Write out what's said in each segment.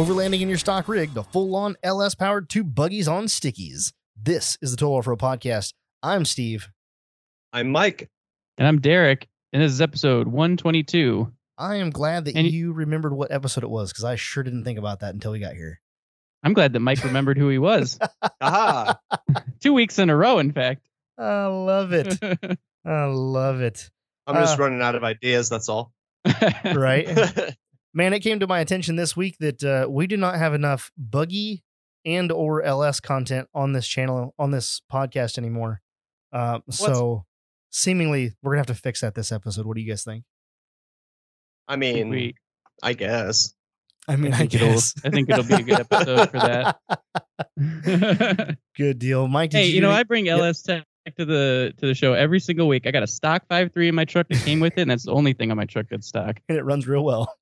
Everything from overlanding in your stock rig the full on LS powered tube buggies on stickies. This is the Total Off Road Podcast. I'm Steve. I'm Mike. And I'm Derek, and this is episode 122. I am glad that And y- you remembered what episode it was because I sure didn't think about that until we got here. I'm glad that Mike remembered who he was. Aha. Two weeks in a row, in fact. I love it. I love it. I'm just Uh. running out of ideas. That's all. Right? Man, it came to my attention this week that uh, we do not have enough buggy and or LS content on this channel on this podcast anymore. Uh, so seemingly we're gonna have to fix that this episode. What do you guys think? I mean, we, I guess. I mean, I I, think it'll- guess. I think it'll be a good episode for that. Good deal, Mike. Did hey, you know, do I bring Yep. LS Tech to the to the show every single week. I got a stock five three in my truck that came with it, and that's the only thing on my truck that's stock. and it runs real well.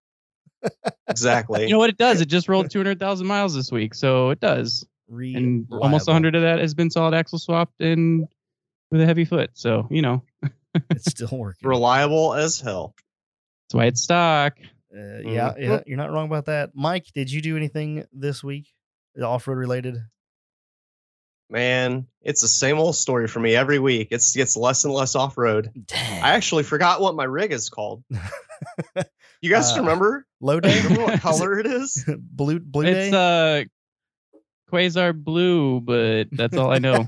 Exactly. You know what it does? It just rolled 200,000 miles this week, so it does. And almost Reliable. 100 of that has been solid axle swapped and with a heavy foot. So, you know, It's still working. Reliable as hell. that's why it's stock. Uh, yeah, Mhm. yeah, you're not wrong about that. Mike, did you do anything this week off road related? Man, it's the same old story for me every week. It's gets less and less off road. I actually forgot what my rig is called. You guys Uh, remember? Low day, Remember what color it is? blue blue day? It's day. uh Quasar blue, but that's all I know.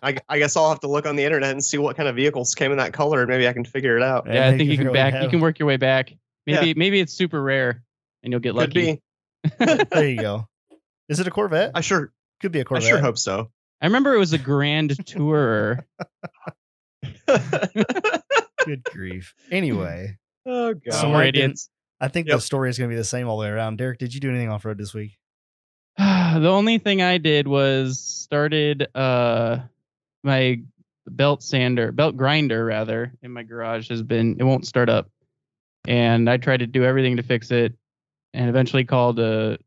I, I guess I'll have to look on the internet and see what kind of vehicles came in that color, and maybe I can figure it out. yeah, I think you can out what back you have. can work your way back. Yeah. Maybe maybe it's super rare and you'll get Could lucky. be. there you go. Is it a Corvette? I sure. Could be a I Corvette. sure hope so. I remember it was a grand tourer. Good grief. Anyway, oh god. So We're didn't- idiots. I think Yep. the story is going to be the same all the way around. Derek, did you do anything off road this week? the only thing I did was started uh my belt sander, belt grinder rather, in my garage has been it won't start up. And I tried to do everything to fix it and eventually called a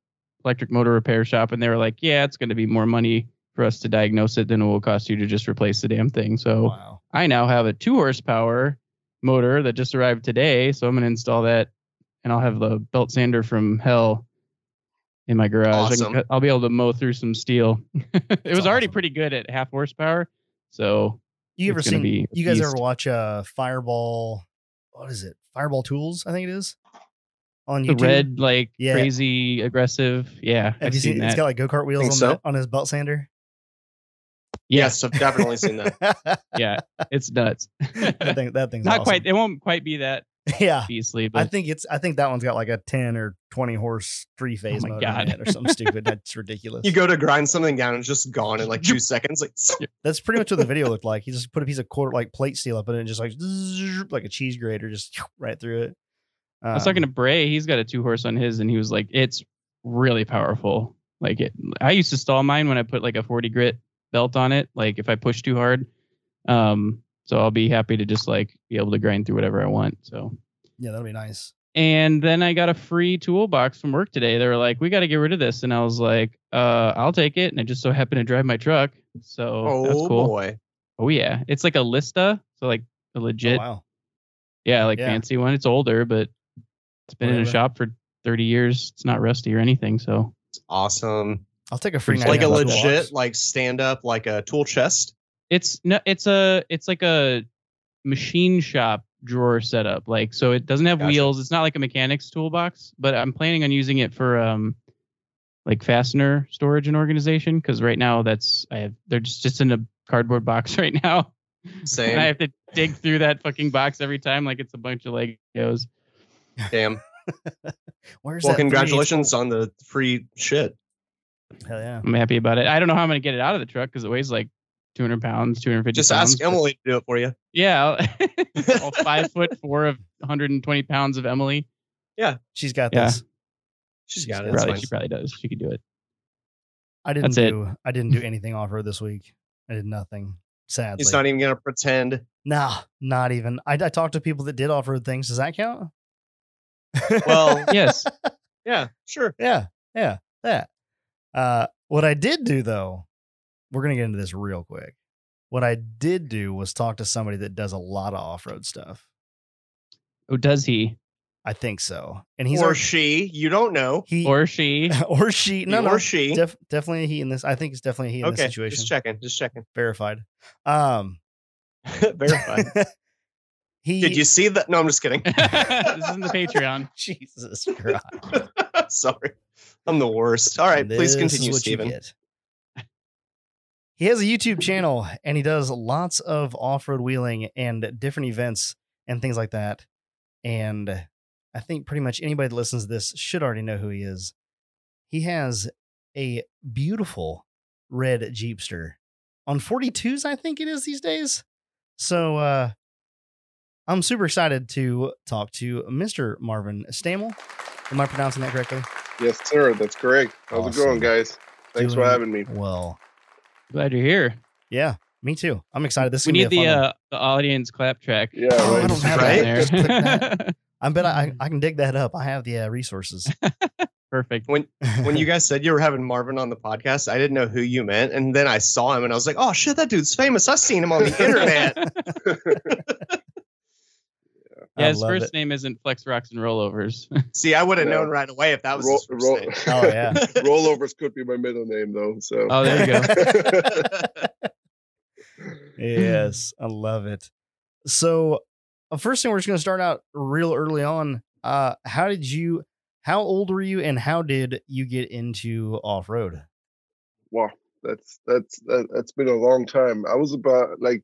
electric motor repair shop and they were like, "Yeah, it's going to be more money for us to diagnose it than it will cost you to just replace the damn thing." So Wow. I now have a 2 horsepower motor that just arrived today, so I'm going to install that and I'll have the belt sander from hell in my garage. I Awesome. can, cut- I'll be able to mow through some steel. it was already pretty good at half horsepower. So You ever seen? You guys ever watch uh Fireball? What is it? Fireball Tools, I think it is. On the YouTube. red, like Yeah. crazy aggressive. Yeah, Have I've you seen, seen? that. It's got like go kart wheels on so. the, on his belt sander. Yes, I've definitely seen that. yeah, it's nuts. that thing. That thing's Not awesome. quite. It won't quite be that Yeah. beastly, I think it's. I think that one's got like a ten or twenty horse three oh phase Oh my motor in it or something stupid. That's ridiculous. You go to grind something down and it's just gone in like two seconds. Like That's pretty much what the video looked like. He just put a piece of quarter like plate steel up in it and just like like a cheese grater, just right through it. I was talking Um, to Bray. He's got a two horse on his, and he was like, "It's really powerful." Like it, I used to stall mine when I put like a 40 grit belt on it. Like if I push too hard, um, so I'll be happy to just like be able to grind through whatever I want. So, yeah, that'll be nice. and then I got a free toolbox from work today. They were like, "We got to get rid of this," and I was like, "Uh, I'll take it." And I just so happened to drive my truck, so oh that's cool. boy. Oh yeah, it's like a Lista, so like a Oh, legit, wow. yeah, like Yeah. fancy one. It's older, but it's been in a shop for 30 years. It's not rusty or anything. So it's Awesome. I'll take a free Like like a legit toolbox. like stand up like a tool chest. it's no, it's a, it's like a machine shop drawer setup. Like, so it doesn't have Gotcha. wheels. It's not like a mechanics toolbox, but I'm planning on using it for, um, like fastener storage and organization. Cause right now that's, I have, they're just, just in a cardboard box right now. Same. And I have to dig through that fucking box every time. Like it's a bunch of Legos. Damn. Where's Well, that congratulations on the free shit. Hell yeah. I'm happy about it. I don't know how I'm going to get it out of the truck cause it weighs like 200 pounds, 250 Just pounds. ask but- Emily to do it for you. Yeah. all five foot four of 120 pounds of Emily. Yeah. She's got Yeah. this. She's got it. It's Probably, she probably does. She could do it. I didn't That's it. do I didn't do anything off road this week. I did nothing. Sadly. He's not even gonna pretend. Nah, not even. I, I talked to people that did off road things. Does that count? Well, Yes. yeah, sure. yeah, yeah, that. Uh, what I did do though, we're gonna get into this real quick. What I did do was talk to somebody that does a lot of off road stuff. Oh, does he? I think so. And he's or our, she. You don't know. he Or she. or she. No, no, or she. def- definitely a he in this. I think it's definitely a he in this okay, situation. just checking. Just checking. Verified. Um, Verified. He Did you see that? No, I'm just kidding. this isn't the Patreon. Jesus Christ. Sorry, I'm the worst. All right, please continue, Steven. He has a YouTube channel and he does lots of off-road wheeling and different events and things like that. And I think pretty much anybody that listens to this should already know who he is. He has a beautiful red Jeepster on 42s, I think it is these days. So uh I'm super excited to talk to Mr. Marvin Stammel. Am I pronouncing that correctly? Yes, sir. That's correct. How's it going, guys? Thanks for having me. Well, Glad you're here. yeah, me too. I'm excited. This is we need be a the fun one. uh, the audience clap track. Yeah, Oh, I don't have Right? that. Just click that. there. I bet I, I can dig that up. I have the uh, resources. Perfect. When when you guys said you were having Marvin on the podcast, I didn't know who you meant, and then I saw him, and I was like, "Oh shit, that dude's famous! I've seen him on the internet." I Yeah, his first it. name isn't Flex Rocks and Rollovers. See, I would have Yeah. known right away if that was Roll, his first roll, name. Oh, yeah. rollovers could be my middle name though. So. Oh, there you go. yes, I love it. So, uh, first thing we're just going to start out real early on. Uh, how did you? How old were you, and how did you get into off road? wow, that's that's that, that's been a long time. I was about like it-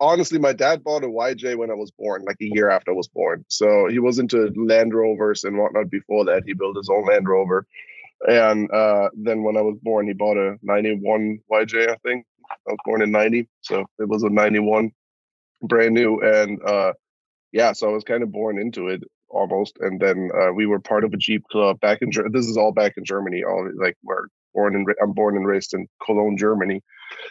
honestly, my dad bought a YJ when I was born, like a year after I was born. So he was into Land Rovers and whatnot before that. He built his own Land Rover. And uh, then when I was born, he bought a 91 YJ, I think. I was born in 90. So it was a 91, brand new. And uh, yeah, so I was kind of born into it almost. And then uh, we were part of a Jeep club back in, this is all back in Germany, all like where born and I'm born and raised in Cologne, Germany.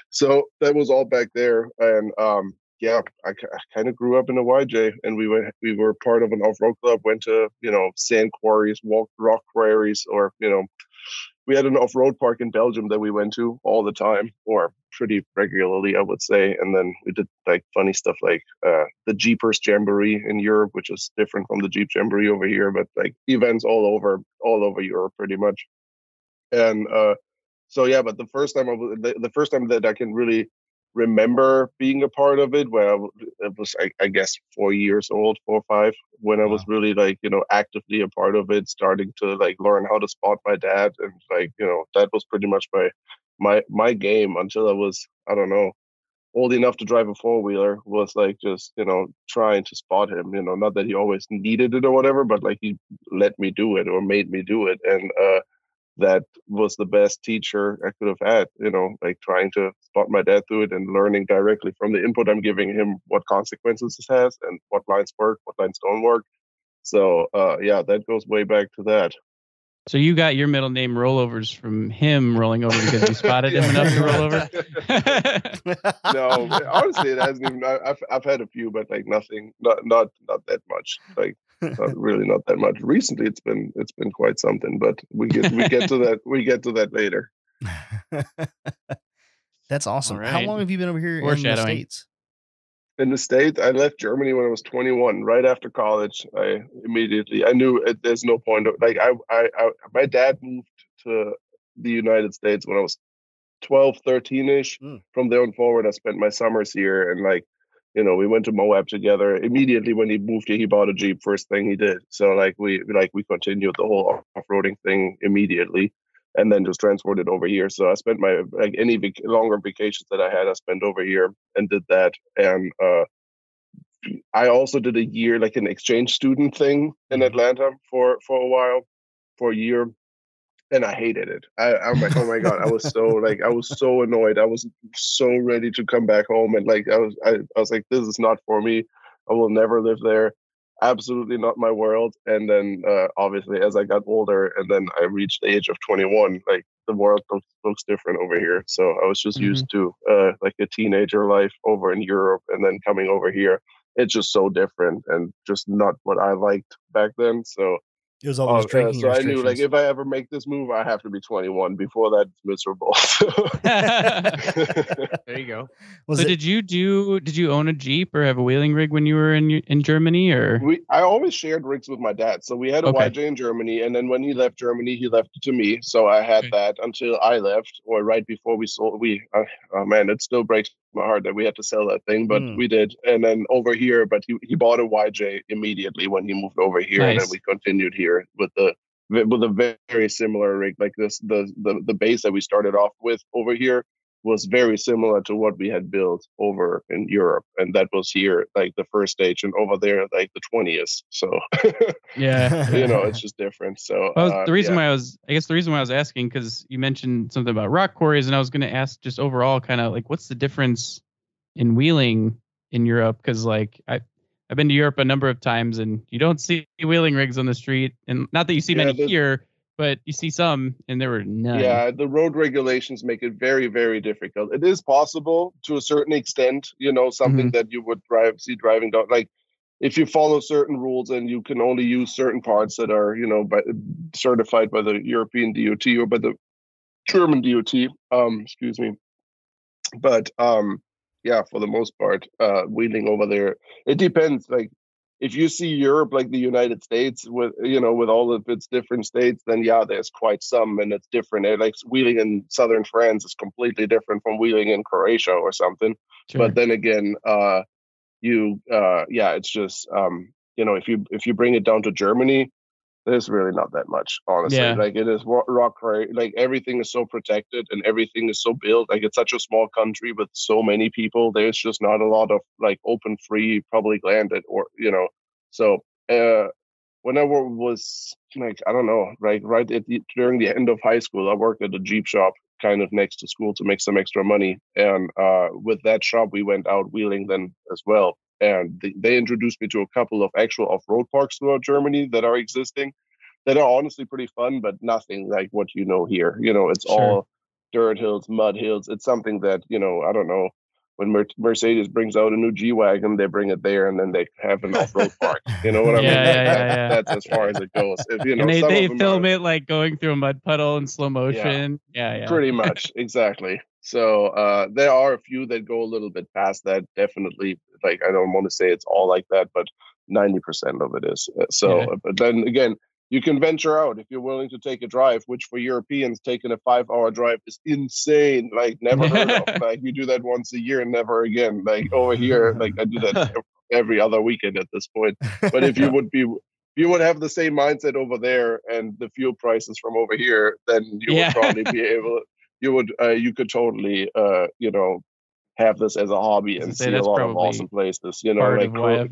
So that was all back there, and um, yeah, I, kind of grew up in a YJ, and we went we were part of an off road club. Went to you know sand quarries, walked rock quarries, or you know we had an off road park in Belgium that we went to all the time, or pretty regularly, I would say. And then we did like funny stuff like uh, the Jeepers Jamboree in Europe, which is different from the Jeep Jamboree over here, but like events all over all over Europe pretty much. And uh, so yeah, but the first time I was the, the first time that I can really remember being a part of it, where I, was I, I guess four years old, four or five, when I was really like you know actively a part of it, starting to like learn how to spot my dad, and like you know that was pretty much my my my game until I was I don't know old enough to drive a four wheeler was like just you know trying to spot him you know not that he always needed it or whatever but like he let me do it or made me do it. And uh that was the best teacher I could have had, you know, like trying to spot my dad through it and learning directly from the input I'm giving him what consequences this has and what lines work, what lines don't work. So uh yeah, that goes way back to that. So you got your middle name Rollovers from him rolling over because you spotted him enough to roll over. no, honestly, it hasn't even. I- I've I've had a few, but like nothing, not not not that much. Like not really not that much. Recently, it's been it's been quite something, but we get we get to that we get to that later. That's awesome. All How long have you been over here in the states? In the States, I left Germany when I was 21. Right after college, I immediately I knew it, there's no point. Of, like I, I I my dad moved to the United States when I was 12, 13 ish. Mm. From there on forward, I spent my summers here and like you know, we went to Moab together. Immediately when he moved here, he bought a Jeep. First thing he did. So like we like we continued the whole off-roading thing immediately, and then just transported over here. So I spent my like any vac- longer vacations that I had, I spent over here and did that. And uh, I also did a year like an exchange student thing in. Atlanta for for a while, for a year. And I hated it. I, I'm like, oh my god, I was so like, I was so annoyed. I was so ready to come back home, and like, I was, I, I was like, this is not for me. I will never live there. Absolutely not my world. And then, uh, obviously, as I got older, and then I reached the age of 21, like the world looks, looks different over here. So I was just Mhm. used to uh, like a teenager life over in Europe, and then coming over here, it's just so different and just not what I liked back then. So It was all Oh, those drinking so I knew like if I ever make this move, I have to be 21. Before that, it's miserable. There you go. was so it? did you do? Did you own a Jeep or have a wheeling rig when you were in in Germany or? we I always shared rigs with my dad. So we had a Okay. YJ in Germany, and then when he left Germany, he left it to me. So I had Okay. that until I left, or right before we sold. We uh, oh man, it still breaks my heart that we had to sell that thing, but Mm. we did. And then over here, but he, he bought a YJ immediately when he moved over here, and then we continued here with the with a very similar rig like this. The the the base that we started off with over here was very similar to what we had built over in Europe, and that was here like the first stage, and over there like the twentieth. So Yeah. you know, it's just different. So uh, the reason yeah. why I was, I guess, the reason why I was asking because you mentioned something about rock quarries, and I was going to ask just overall, kind of like, what's the difference in wheeling in Europe? Because like I, I've been to Europe a number of times, and you don't see wheeling rigs on the street, and not that you see Yeah, many here, but you see some, and there were none. Yeah, the road regulations make it very, very difficult. It is possible to a certain extent, you know, something Mm-hmm. that you would drive, see driving down. Like if you follow certain rules and you can only use certain parts that are, you know, by, certified by the European DOT or by the German DOT. Um, excuse me. But um, yeah, for the most part, uh, wheeling over there, it depends. Like if you see Europe like the United States with you know with all of its different states, then yeah, there's quite some, and it's different. Like wheeling in southern France is completely different from wheeling in Croatia or something. Sure. But then again, uh, you uh, yeah, it's just um, you know if you if you bring it down to Germany, there's really not that much, honestly. Yeah. Like it is rock, quarry- like everything is so protected and everything is so built. Like it's such a small country with so many people. There's just not a lot of like open, free public land that, or you know. So uh, when I wa- was like, I don't know, like right at the, during the end of high school, I worked at a Jeep shop kind of next to school to make some extra money. And uh, with that shop, we went out wheeling then as well. And they, they introduced me to a couple of actual off-road parks throughout Germany that are existing that are honestly pretty fun, but nothing like what you know here. You know, it's Sure. all dirt hills, mud hills. It's something that, you know, I don't know. When Mer- Mercedes brings out a new G Wagon, they bring it there and then they have an off road park. You know what I mean? Yeah, yeah, that- yeah, yeah. That's as far as it goes. If, you know, and they, they film are- it like going through a mud puddle in slow motion. Yeah, yeah. Pretty much, exactly. So uh, there are a few that go a little bit past that. Definitely, like I don't want to say it's all like that, but ninety percent of it is. Uh, So, Yeah. but then again, you can venture out if you're willing to take a drive. Which for Europeans, taking a five-hour drive is insane. Like never heard of. Like we do that once a year and never again. Like over here, like I do that every other weekend at this point. But if you would be if you would have the same mindset over there and the fuel prices from over here, then you Yeah. would probably be able. You would. Uh, you could totally. Uh, you know, have this as a hobby and see a lot of awesome places. You know, like Cro-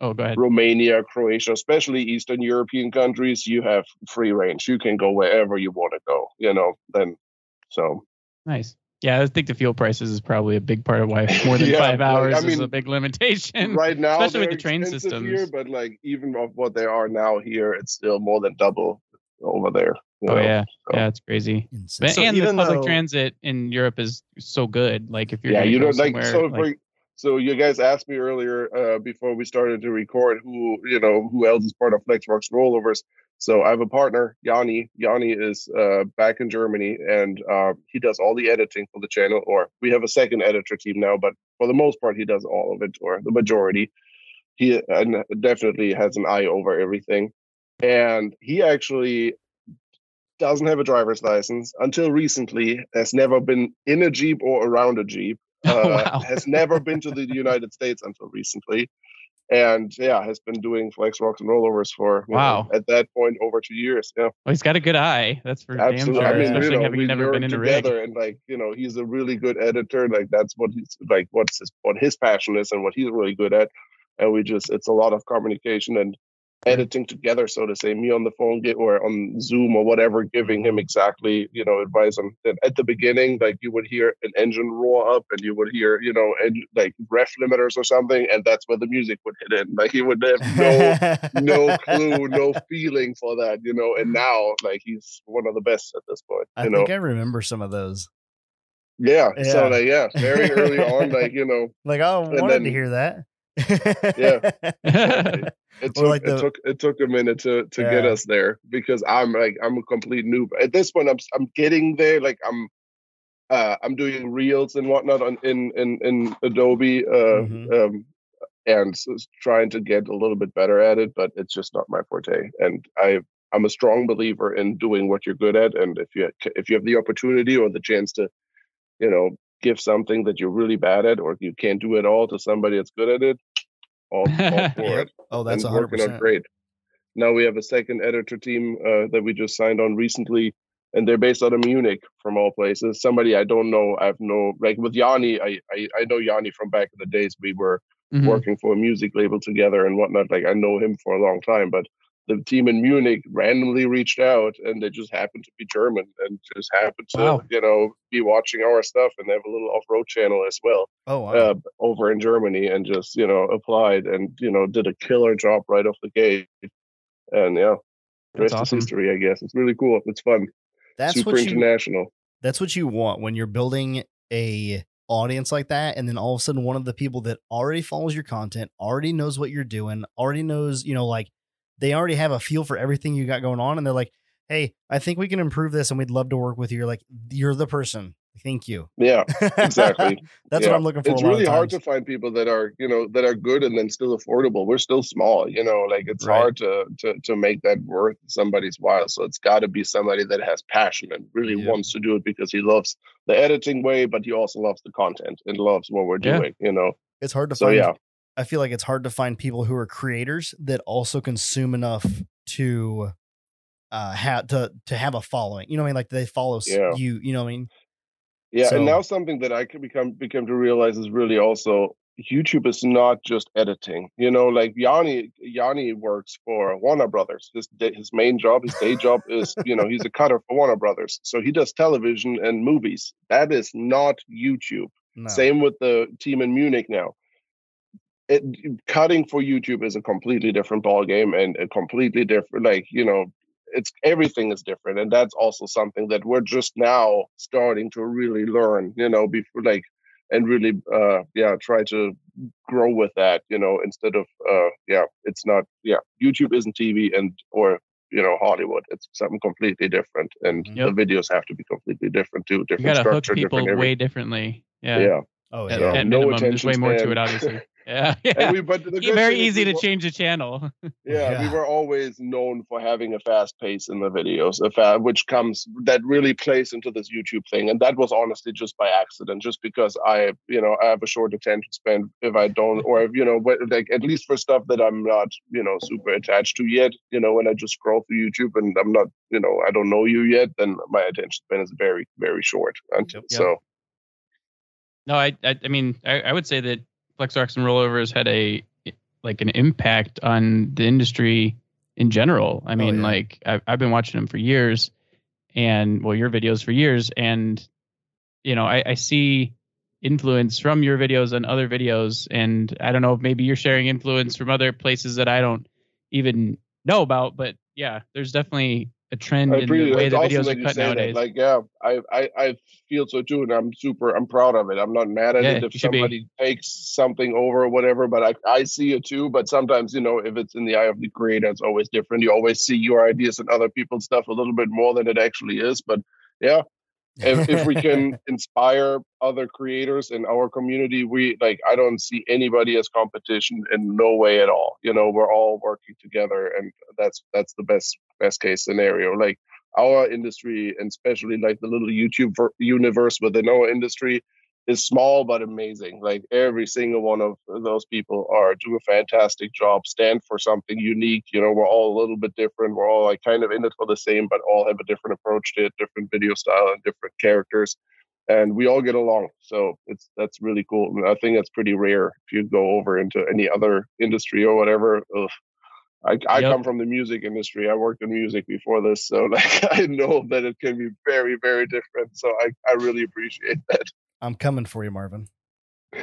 Oh, go ahead. Romania, Croatia, especially Eastern European countries. You have free range. You can go wherever you want to go. You know. Then, so Nice. Yeah, I think the fuel prices is probably a big part of why more than Yeah, five like, hours I is a big limitation. right now, especially with the train expensive here, but like even of what they are now here, it's still more than double over there. You Oh know, yeah, so. yeah, it's crazy. But, So and the public though- transit in Europe is so good. Like if you're yeah, you go don't like so. like- for, so you guys asked me earlier uh, before we started to record who you know who else is part of FlexRock's rollovers. So I have a partner, Yanni. Yanni is uh, back in Germany, and uh, he does all the editing for the channel. Or we have a second editor team now, but for the most part, he does all of it, or the majority. He and definitely has an eye over everything, and he actually doesn't have a driver's license until recently. Has never been in a jeep or around a jeep. Uh, Oh, wow. has never been to the United States until recently, and yeah, has been doing flex rocks and rollovers for you know, Wow. at that point over two years. Yeah, well, he's got a good eye. That's for absolutely. damn sure. I mean, especially you know, having we never been in a rig. and like you know, he's a really good editor. Like that's what he's like. What's his what his passion is, and what he's really good at. And we just it's a lot of communication and editing together, so to say. Me on the phone get, or on Zoom or whatever, giving him exactly you know advice on. And at the beginning, like you would hear an engine roar up, and you would hear you know and like rev limiters or something, and that's where the music would hit in. Like he would have no no clue, no feeling for that, you know. And now, like, he's one of the best at this point, I you know. think I remember some of those. yeah. Yeah. So, like, yeah, very early on, like, you know, Like, oh, I wanted then- to hear that. Yeah. It Or took, like the- it took it took a minute to to get us there because I'm like I'm a complete noob at this point. I'm s- I'm getting there. Like I'm uh, I'm doing reels and whatnot on in in in Adobe, uh, Mhm. um, and s- s- trying to get a little bit better at it. But it's just not my forte. And I I'm a strong believer in doing what you're good at. And if you if you have the opportunity or the chance to, you know, give something that you're really bad at or you can't do it all to somebody that's good at it, all, all for it oh, that's a and hundred working out great. Now we have a second editor team uh, that we just signed on recently, and they're based out of Munich, from all places. Somebody I don't know. I have no like with Yanni. I I, I know Yanni from back in the days. We were Mhm. working for a music label together and whatnot. Like I know him for a long time, but the team in Munich randomly reached out, and they just happened to be German and just happened to Wow. you know be watching our stuff, and they have a little off road channel as well Oh wow. uh, over in Germany and just you know applied and you know did a killer job right off the gate. And yeah, the rest awesome. is history. I guess it's really cool. It's fun. that's Super what you international. that's what you want when you're building a audience like that and then all of a sudden one of the people that already follows your content already knows what you're doing already knows you know like they already have a feel for everything you got going on and they're like hey i think we can improve this and we'd love to work with you you're like you're the person thank you Yeah, exactly. that's Yeah. what i'm looking for It's really hard to find people that are you know that are good and then still affordable. We're still small, you know. Like it's Right. hard to to to make that worth somebody's while. So it's got to be somebody that has passion and really Yeah. wants to do it because he loves the editing way, but he also loves the content and loves what we're Yeah. doing. You know. it's hard to So find yeah, i feel like it's hard to find people who are creators that also consume enough to uh have to to have a following you know what i mean like they follow Yeah. you you know what i mean Yeah, So- and now something that I could become become to realize is really also YouTube is not just editing. You know, like Yanni Yanni works for Warner Brothers. His day, his main job, his day job is you know he's a cutter for Warner Brothers. So he does television and movies. That is not YouTube. no. Same with the team in Munich now. It, cutting for YouTube is a completely different ball game and a completely different, like you know, it's everything is different, and that's also something that we're just now starting to really learn. You know, before like and really, uh, yeah, try to grow with that. You know, instead of, uh, yeah, it's not, yeah, YouTube isn't TV and or you know Hollywood. It's something completely different, and Yep. the videos have to be completely different too. You Different gotta hook people different way everything. differently. Yeah. yeah. oh At, yeah Yeah. at No minimum, there's attention way more to span. it, obviously. Yeah. Yeah. we, but the good Very thing easy we to were- change the channel. Yeah, we were always known for having a fast pace in the videos, a fa- which comes that really plays into this YouTube thing, and that was honestly just by accident, just because I, you know, I have a short attention span if I don't, or if you know, like at least for stuff that I'm not, you know, super attached to yet, you know, when I just scroll through YouTube and I'm not, you know, I don't know you yet, then my attention span is very, very short. Until Yep. so No, I, I, I mean, I, I would say that FlexRocks and rollovers had a like an impact on the industry in general. I oh, mean, yeah. like I've, I've been watching them for years, and well, your videos for years, and you know, I, I see influence from your videos and other videos, and I don't know if maybe you're sharing influence from other places that I don't even know about, but yeah, there's definitely a trend in the way the videos are cut say that. nowadays. Like, yeah, I, I, I feel so too, and I'm super, I'm proud of it. I'm not mad at Yeah, it if should be. somebody takes something over or whatever, but I, I see it too. But sometimes, you know, if it's in the eye of the creator, it's always different. You always see your ideas and other people's stuff a little bit more than it actually is. But yeah, if, if we can inspire other creators in our community, we like, I don't see anybody as competition in no way at all. You know, we're all working together, and that's that's the best best case scenario. Like our industry and especially like the little YouTube ver- universe within our industry is small but amazing. Like every single one of those people are do a fantastic job, stand for something unique. You know, we're all a little bit different. We're all like kind of in it for the same, but all have a different approach to it, different video style and different characters. And we all get along. So it's that's really cool. I think that's pretty rare if you go over into any other industry or whatever. Ugh. I, I Yep. come from the music industry. I worked in music before this, so like I know that it can be very, very different. So I, I really appreciate that. i'm coming for you marvin Go.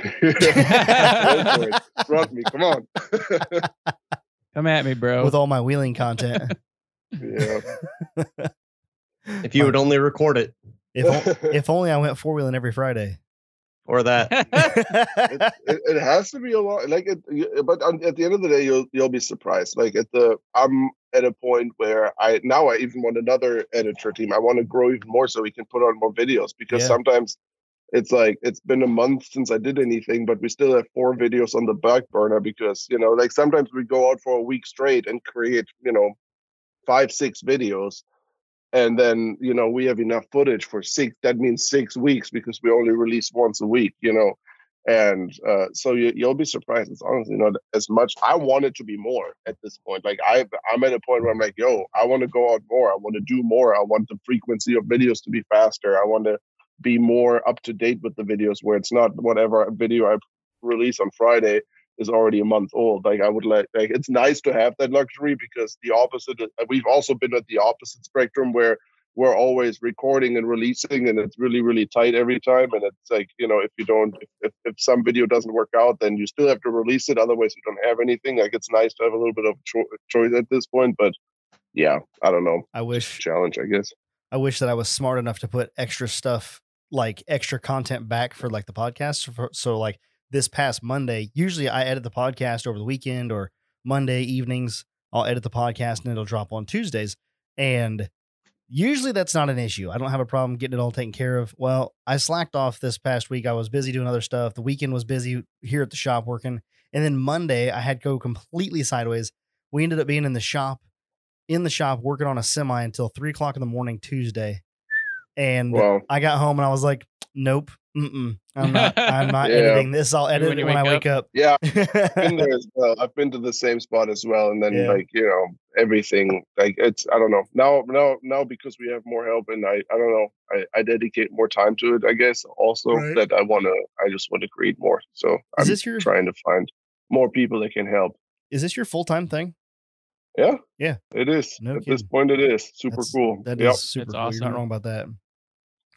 Front me, come on. Come at me, bro. with all my wheeling content yeah. If you would only record it. if, if only i went four-wheeling every friday or that? it, it, it has to be a lot like it but at the end of the day you'll you'll be surprised like at the i'm at a point where i now i even want another editor team i want to grow even more so we can put on more videos because Yeah. sometimes it's like it's been a month since i did anything but we still have four videos on the back burner because you know like sometimes we go out for a week straight and create you know five six videos and then you know we have enough footage for six that means six weeks because we only release once a week you know? And uh, so you, you'll be surprised it's honestly not as much. I want it to be more at this point. Like i i'm at a point where i'm like yo i want to go out more. I want to do more. I want the frequency of videos to be faster. I want to be more up to date with the videos where it's not whatever video i release on friday is already a month old like i would like like it's nice to have that luxury because the opposite uh, we've also been at the opposite spectrum where we're always recording and releasing and it's really really tight every time and it's like you know if you don't if, if some video doesn't work out then you still have to release it otherwise you don't have anything like it's nice to have a little bit of cho- choice at this point but yeah i don't know I wish challenge i guess I wish that I was smart enough to put extra stuff like extra content back for like the podcast. For, so like this past Monday, usually I edit the podcast over the weekend or Monday evenings. I'll edit the podcast and it'll drop on Tuesdays. And usually that's not an issue. I don't have a problem getting it all taken care of. Well, I slacked off this past week. I was busy doing other stuff. The weekend was busy here at the shop working. And then Monday I had to go completely sideways. We ended up being in the shop in the shop working on a semi until three o'clock in the morning Tuesday. And well I got home and I was like, nope, mm-mm, I'm not, I'm not Yeah. editing this. I'll edit when it you when I wake wake up. yeah I've been there as well. I've been to the same spot as well, and then Yeah. like you know everything. Like it's I don't know now now now because we have more help and I I don't know I, I dedicate more time to it. I guess also Right. that I want to I just want to create more. So I'm Is this your trying to find more people that can help. is this your full time thing? Yeah, Yeah. it is. No At this point, it is super That's- cool. That is yep, super That's cool. You're awesome. not wrong about that.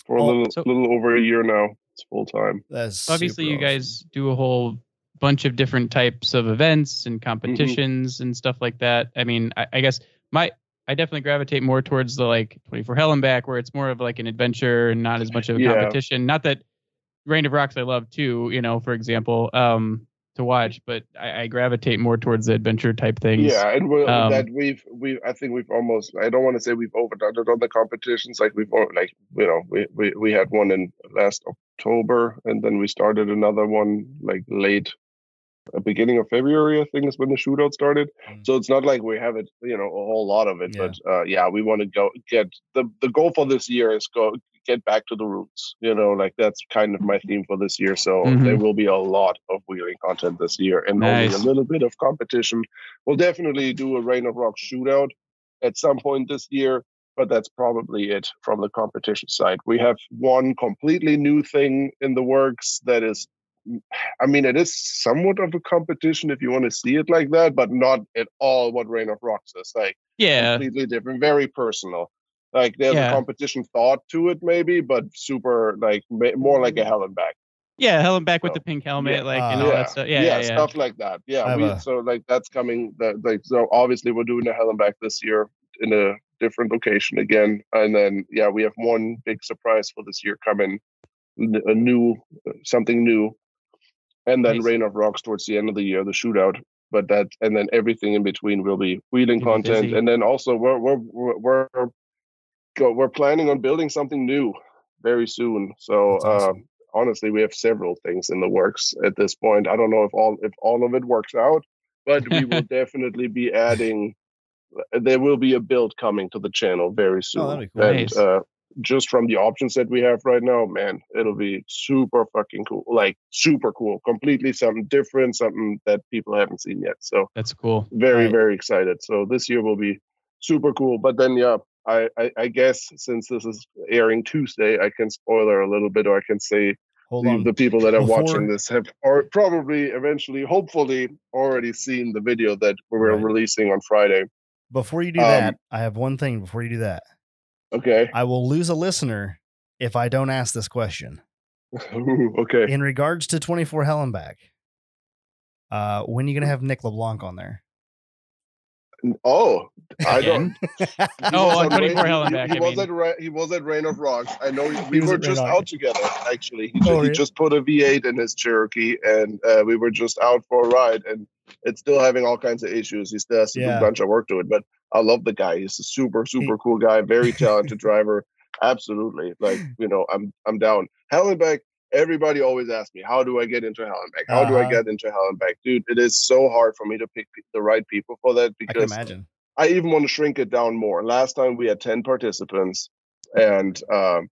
For a little so- little over a year now. It's full time. That's obviously super you awesome. guys do a whole bunch of different types of events Mm-hmm. and competitions and stuff like that i mean I, I guess my i definitely gravitate more towards the like 24 hell and back where it's more of like an adventure and not as much of a Yeah. competition not that rain of rocks i love too you know for example um to watch but i, I gravitate more towards the adventure type things Yeah, and we're, Um, that we've we I think we've almost I don't want to say we've overdone it on the competitions. Like we've al- like you know we we we had one in last October, and then we started another one like late. uh, Beginning of February, I think, is when the shootout started. Mm. So it's not like we have it, you know, a whole lot of it. Yeah. But uh, yeah, we want to go get the the goal for this year is go get back to the roots. You know, like that's kind of my theme for this year. So Mhm. there will be a lot of wheeling content this year, and Nice. only a little bit of competition. We'll definitely do a Rain of Rock shootout at some point this year, but that's probably it from the competition side. We have one completely new thing in the works that is. I mean, it is somewhat of a competition if you want to see it like that, but not at all what Rain of Rocks is. Like, yeah completely different, very personal. Like there's Yeah. a competition thought to it, maybe, but super like more like a hell and back. yeah hell and back with the pink helmet yeah. like and Uh, all yeah, that stuff yeah yeah, yeah. stuff like that. Yeah, we, a- so like that's coming. That like so obviously we're doing a hell and back this year in a different location again, and then yeah, we have one big surprise for this year coming, a new something new, and then Nice. Rain of Rocks towards the end of the year, the shootout. But that and then everything in between will be wheeling You'll content, busy. and then also we're we're we're we're, go, we're planning on building something new very soon. So awesome. um, honestly, we have several things in the works at this point. I don't know if all if all of it works out, but we will definitely be adding. There will be a build coming to the channel very soon, Oh, that'd be cool. and Nice. uh, just from the options that we have right now, man, it'll be super fucking cool. Like super cool, completely something different, something that people haven't seen yet. So that's cool very Right. very excited so this year will be super cool but then yeah I, I i guess since this is airing tuesday i can spoiler a little bit or i can say the, the people that are Before- watching this have or probably eventually hopefully already seen the video that we're Right. releasing on friday Before you do um, that, I have one thing before you do that. okay I will lose a listener if I don't ask this question. Ooh, okay In regards to 24 Hell and back, uh, when are you going to have Nick LeBlanc on there? Oh, I don't. Again? he Oh, was on at 24 Rain- Hell and back, He, he I was mean. at Ra- he was at Rain of Rocks. I know He we were just out Rocks. together. Actually, he, Oh, ju- he just put a V8 in his Cherokee, and uh, we were just out for a ride, and it's still having all kinds of issues. He still has to do a bunch of work to it, but I love the guy. He's a super super cool guy, very talented driver. Absolutely, like you know, I'm I'm down. Hell and back. Everybody always asks me, how do I get into Hell and back? How do I Uh-huh. get into Hell and back? Dude, it is so hard for me to pick the right people for that because I imagine. I even want to shrink it down more. Last time we had 10 participants, and um,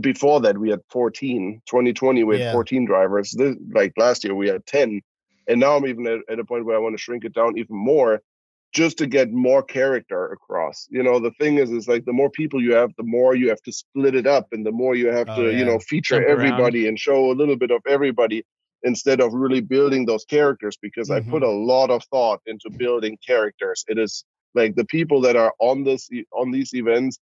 before that we had 14. 2020 we had Yeah. 14 drivers. This, like last year we had 10, and now I'm even at, at a point where I want to shrink it down even more, just to get more character across. You know, the thing is, is like the more people you have, the more you have to split it up, and the more you have Oh, to, yeah. you know, feature Jump around. everybody and show a little bit of everybody instead of really building those characters because Mhm. I put a lot of thought into building characters. It is like the people that are on this on these events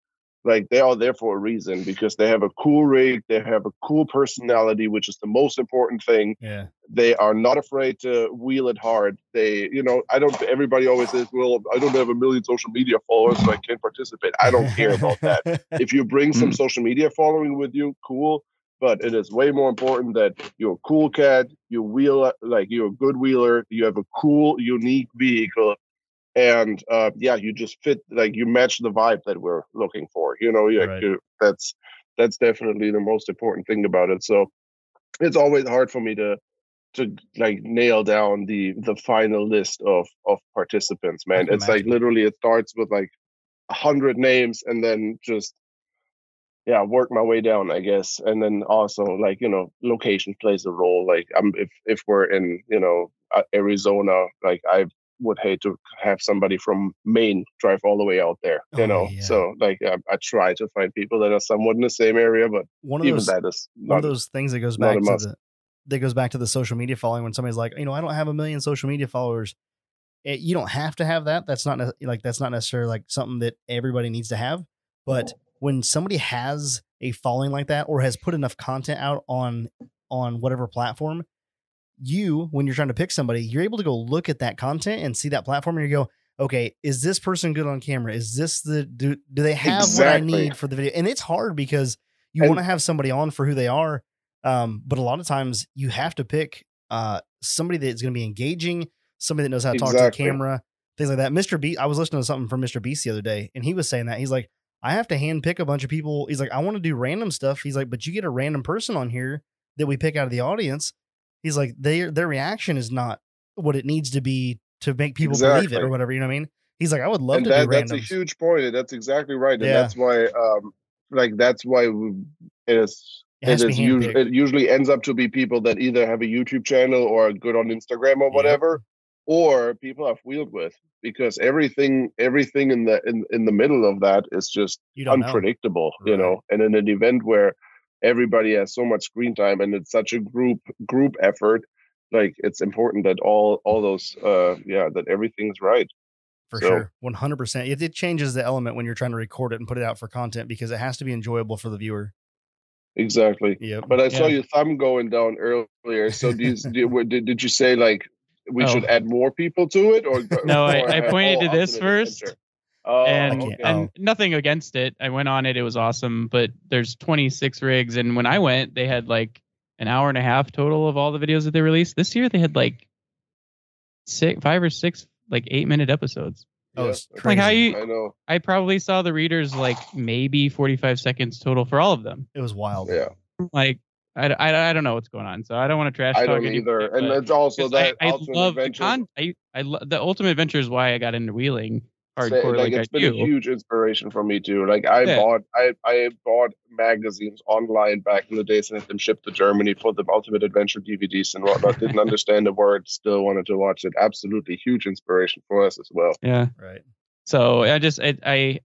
like they are there for a reason because they have a cool rig they have a cool personality which is the most important thing Yeah. they are not afraid to wheel it hard they you know i don't everybody always says well i don't have a million social media followers so i can't participate i don't care about that if you bring some Mm. social media following with you, cool. But it is way more important that you're a cool cat, you wheel like you're a good wheeler, you have a cool, unique vehicle, and uh, yeah, you just fit like you match the vibe that we're looking for. You know, yeah, Right. you- that's that's definitely the most important thing about it. So it's always hard for me to to like nail down the the final list of of participants man it's like literally it starts with like a hundred names and then just yeah work my way down i guess and then also like you know location plays a role like i'm if if we're in you know uh, arizona like i would hate to have somebody from maine drive all the way out there you Oh, know yeah. so like I, I try to find people that are somewhat in the same area but One of even those that is one of those things that goes back to must. the that goes back to the social media following when somebody's like, you know, I don't have a million social media followers. It, you don't have to have that. That's not ne- like that's not necessarily like something that everybody needs to have. But when somebody has a following like that or has put enough content out on on whatever platform, you when you're trying to pick somebody, you're able to go look at that content and see that platform and you go, okay, is this person good on camera? Is this the do do they have what I need for the video? And it's hard because you want to have somebody on for who they are. Um, but a lot of times you have to pick uh somebody that's going to be engaging, somebody that knows how to talk to the camera, things like that. Mr. B, I was listening to something from Mr. Beast the other day, and he was saying that he's like, I have to hand pick a bunch of people. He's like, I want to do random stuff. He's like, but you get a random person on here that we pick out of the audience. He's like, their their reaction is not what it needs to be to make people believe it or whatever. You know what I mean? He's like, I would love and to that, do that's a huge point that's exactly right and Yeah. that's why um like that's why we, it is It it is usually it usually ends up to be people that either have a youtube channel or are good on instagram or whatever or people i've wheeled with because everything everything in the in, in the middle of that is just you don't know. unpredictable you Right. know and in an event where everybody has so much screen time and it's such a group group effort like it's important that all all those uh yeah that everything's right for So- sure 100% it, it changes the element when you're trying to record it and put it out for content because it has to be enjoyable for the viewer exactly yeah But I saw your thumb going down earlier. So do you, do, did, did you say like we Oh. should add more people to it, or No, I- or I have pointed to this first, Adventure? Oh, and okay. and nothing against it. I went on it; it was awesome. But there's 26 rigs, and when I went, they had like an hour and a half total of all the videos that they released. This year, they had like six, five or six, like eight minute episodes. oh Yeah, it's crazy. Like how you, I know. I probably saw the readers like maybe 45 seconds total for all of them. it was wild Yeah, Like I, I, I don't know what's going on, so I don't want to trash I talk don't anybody, either. And it's also that I, I Ultimate love the con. I, I lo- the Ultimate Adventure is why I got into wheeling say, hardcore like, like, it's I been do. a huge inspiration for me too. Like I Yeah. bought, I I bought magazines online back in the days and had them shipped to Germany for the Ultimate Adventure DVDs and whatnot. Didn't understand the word, still wanted to watch it. Absolutely huge inspiration for us as well. yeah. right So I just I, I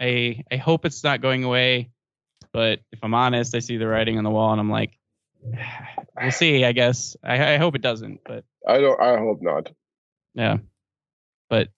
I I hope it's not going away, but if I'm honest, I see the writing on the wall and I'm like, we'll see. I guess I, I hope it doesn't, but I don't. I hope not. yeah. But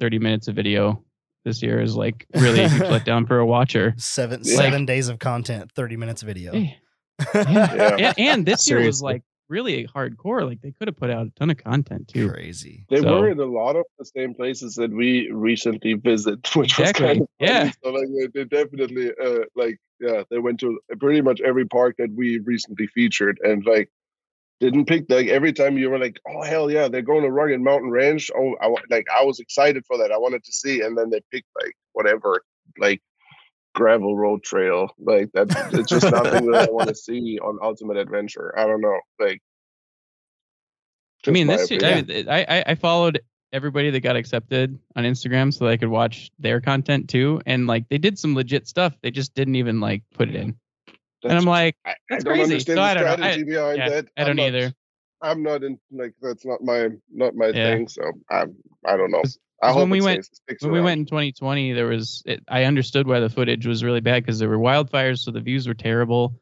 30 minutes of video this year is like really a huge letdown for a watcher. seven Yeah. seven days of content 30 minutes of video Yeah. Yeah. and, and this year was like really hardcore. Like they could have put out a ton of content too. Crazy. They So- were in a lot of the same places that we recently visited, which Exactly, was kind of funny. yeah. So like they, they definitely uh like yeah they went to pretty much every park that we recently featured and like didn't pick like every time you were like oh hell yeah they're going to Rugged Mountain Ranch oh I like I was excited for that I wanted to see and then they picked like whatever like gravel road trail like that it's just nothing that I want to see on Ultimate Adventure I don't know like I mean, this opinion. I, I I followed everybody that got accepted on Instagram so that I could watch their content too, and like they did some legit stuff. They just didn't even like put it in, and I'm like, I, I That's don't crazy. understand So the I know. I- strategy behind yeah, that. I I'm don't either. I'm not in like that's not my not my Yeah. thing. So I I don't know. I when we went- when we went in 2020 there was it, i understood why the footage was really bad because there were wildfires so the views were terrible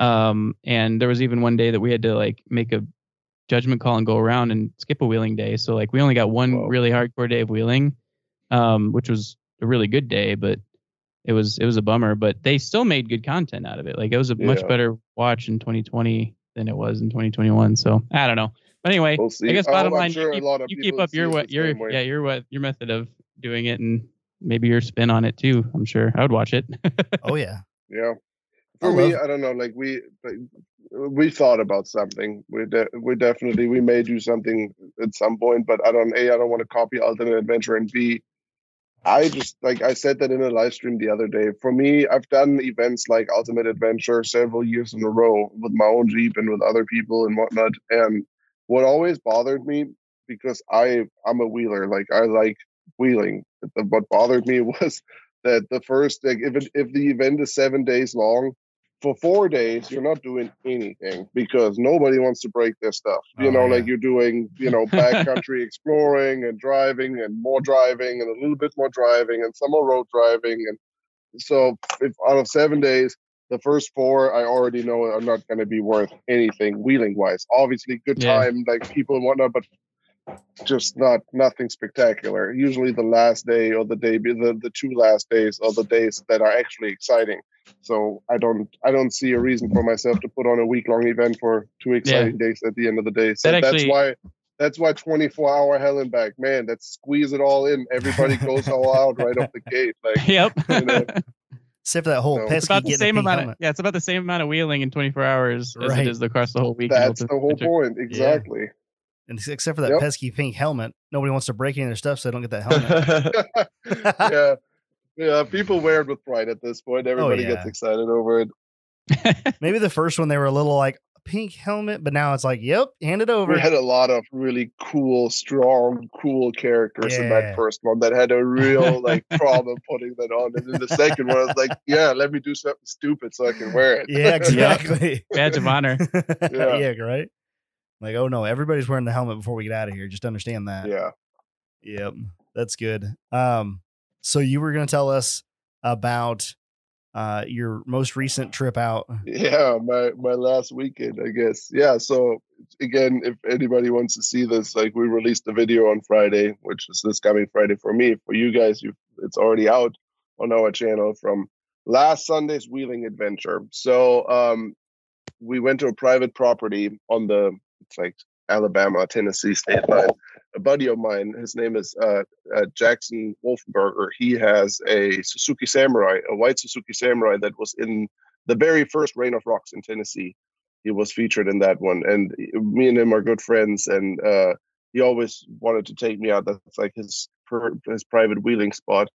um and there was even one day that we had to like make a judgment call and go around and skip a wheeling day so like we only got one Whoa. really hardcore day of wheeling um which was a really good day but it was it was a bummer but they still made good content out of it like it was a much better watch in 2020 than it was in 2021 so i don't know but anyway We'll see. I guess Oh, bottom I'm line, sure you keep, you keep up your what your yeah your what your method of doing it and maybe your spin on it too. I'm sure I would watch it. Oh yeah. Yeah. I For me, love- I don't know. Like we like, we thought about something. We de- we definitely we may do something at some point, but I don't. A I don't want to copy Ultimate Adventure, and B I just like I said that in a live stream the other day. For me, I've done events like Ultimate Adventure several years in a row with my own Jeep and with other people and whatnot. And what always bothered me because I I'm a wheeler, like I like wheeling. What bothered me was that the first like if it, if the event is seven days long, for four days you're not doing anything because nobody wants to break their stuff. You Oh, know, yeah. like you're doing you know backcountry exploring and driving and more driving and a little bit more driving and some more road driving and so if out of seven days. The first four, I already know are not going to be worth anything wheeling wise. Obviously, good Yeah. time, like people and whatnot, but just not nothing spectacular. Usually the last day or the day the, the two last days are the days that are actually exciting. So I don't I don't see a reason for myself to put on a week long event for two exciting days at the end of the day. So That that's why that's why 24 hour hell and back, man, that's squeeze it all in. Everybody goes all out right off the gate. Like yep. You know, Except for that whole No. pesky it's about the same a pink amount. Of, yeah, it's about the same amount of wheeling in 24 hours as it is across the whole week. that's the whole Adventure. point. Exactly. And except for that Yep. pesky pink helmet, nobody wants to break any of their stuff, so they don't get that helmet. yeah. Yeah, people wear it with pride at this point. Oh, Everybody gets Oh, yeah. excited over it. Maybe the first one they were a little like pink helmet, but now it's like, yep, hand it over. We had a lot of really cool, strong, cool characters in that first one that had a real like problem putting that on. And then the second one, I was like, yeah, let me do something stupid so I can wear it. yeah, exactly. Badge of honor. yeah. Yeah. right. Like, oh no, everybody's wearing the helmet before we get out of here. Just understand that. yeah. Yep, that's good. Um, so you were going to tell us about uh your most recent trip out. Yeah, my my last weekend, I guess. Yeah, so again, if anybody wants to see this, like we released a video on Friday, which is this coming Friday for me. For you guys, you it's already out on our channel from last Sunday's wheeling adventure. So um we went to a private property on the it's like Alabama, Tennessee state line. A buddy of mine, his name is uh, uh, Jackson Wolfenberger. He has a Suzuki Samurai, a white Suzuki Samurai that was in the very first Rain of Rocks in Tennessee. He was featured in that one, and me and him are good friends. And uh, he always wanted to take me out. That's like his per, his private wheeling spot,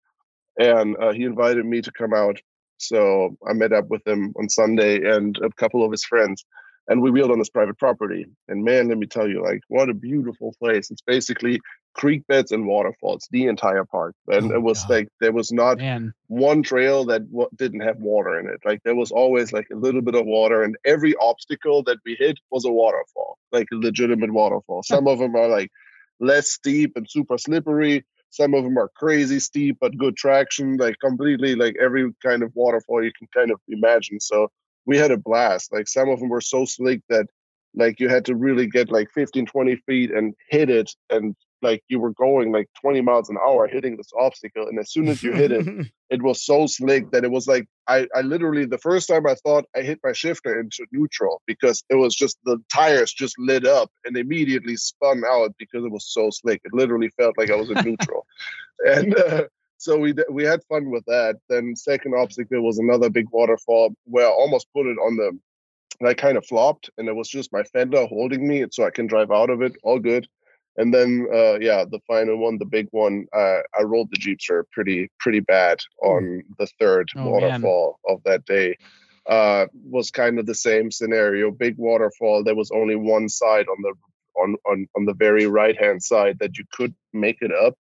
and uh, he invited me to come out. So I met up with him on Sunday and a couple of his friends, and we wheeled on this private property. And man, let me tell you, like what a beautiful place! It's basically creek beds and waterfalls, the entire park. And Oh, it was God. like there was not Man, one trail that w- didn't have water in it. Like there was always like a little bit of water, and every obstacle that we hit was a waterfall, like a legitimate waterfall. Some of them are like less steep and super slippery. Some of them are crazy steep but good traction, like completely like every kind of waterfall you can kind of imagine. So we had a blast. Like some of them were so slick that like you had to really get like 15, 20 feet and hit it and like you were going like 20 miles an hour hitting this obstacle, and as soon as you hit it, it was so slick that it was like I, I literally the first time I thought I hit my shifter into neutral because it was just the tires just lit up and immediately spun out because it was so slick. It literally felt like I was in neutral, and uh, so we d- we had fun with that. Then second obstacle was another big waterfall where I almost put it on the. I kind of flopped, and it was just my fender holding me, so I can drive out of it. All good. And then, uh, yeah, the final one, the big one, uh, I rolled the Jeepster pretty, pretty bad on the third Oh, man. waterfall of that day. Uh, was kind of the same scenario. Big waterfall. There was only one side on the on on on the very right hand side that you could make it up.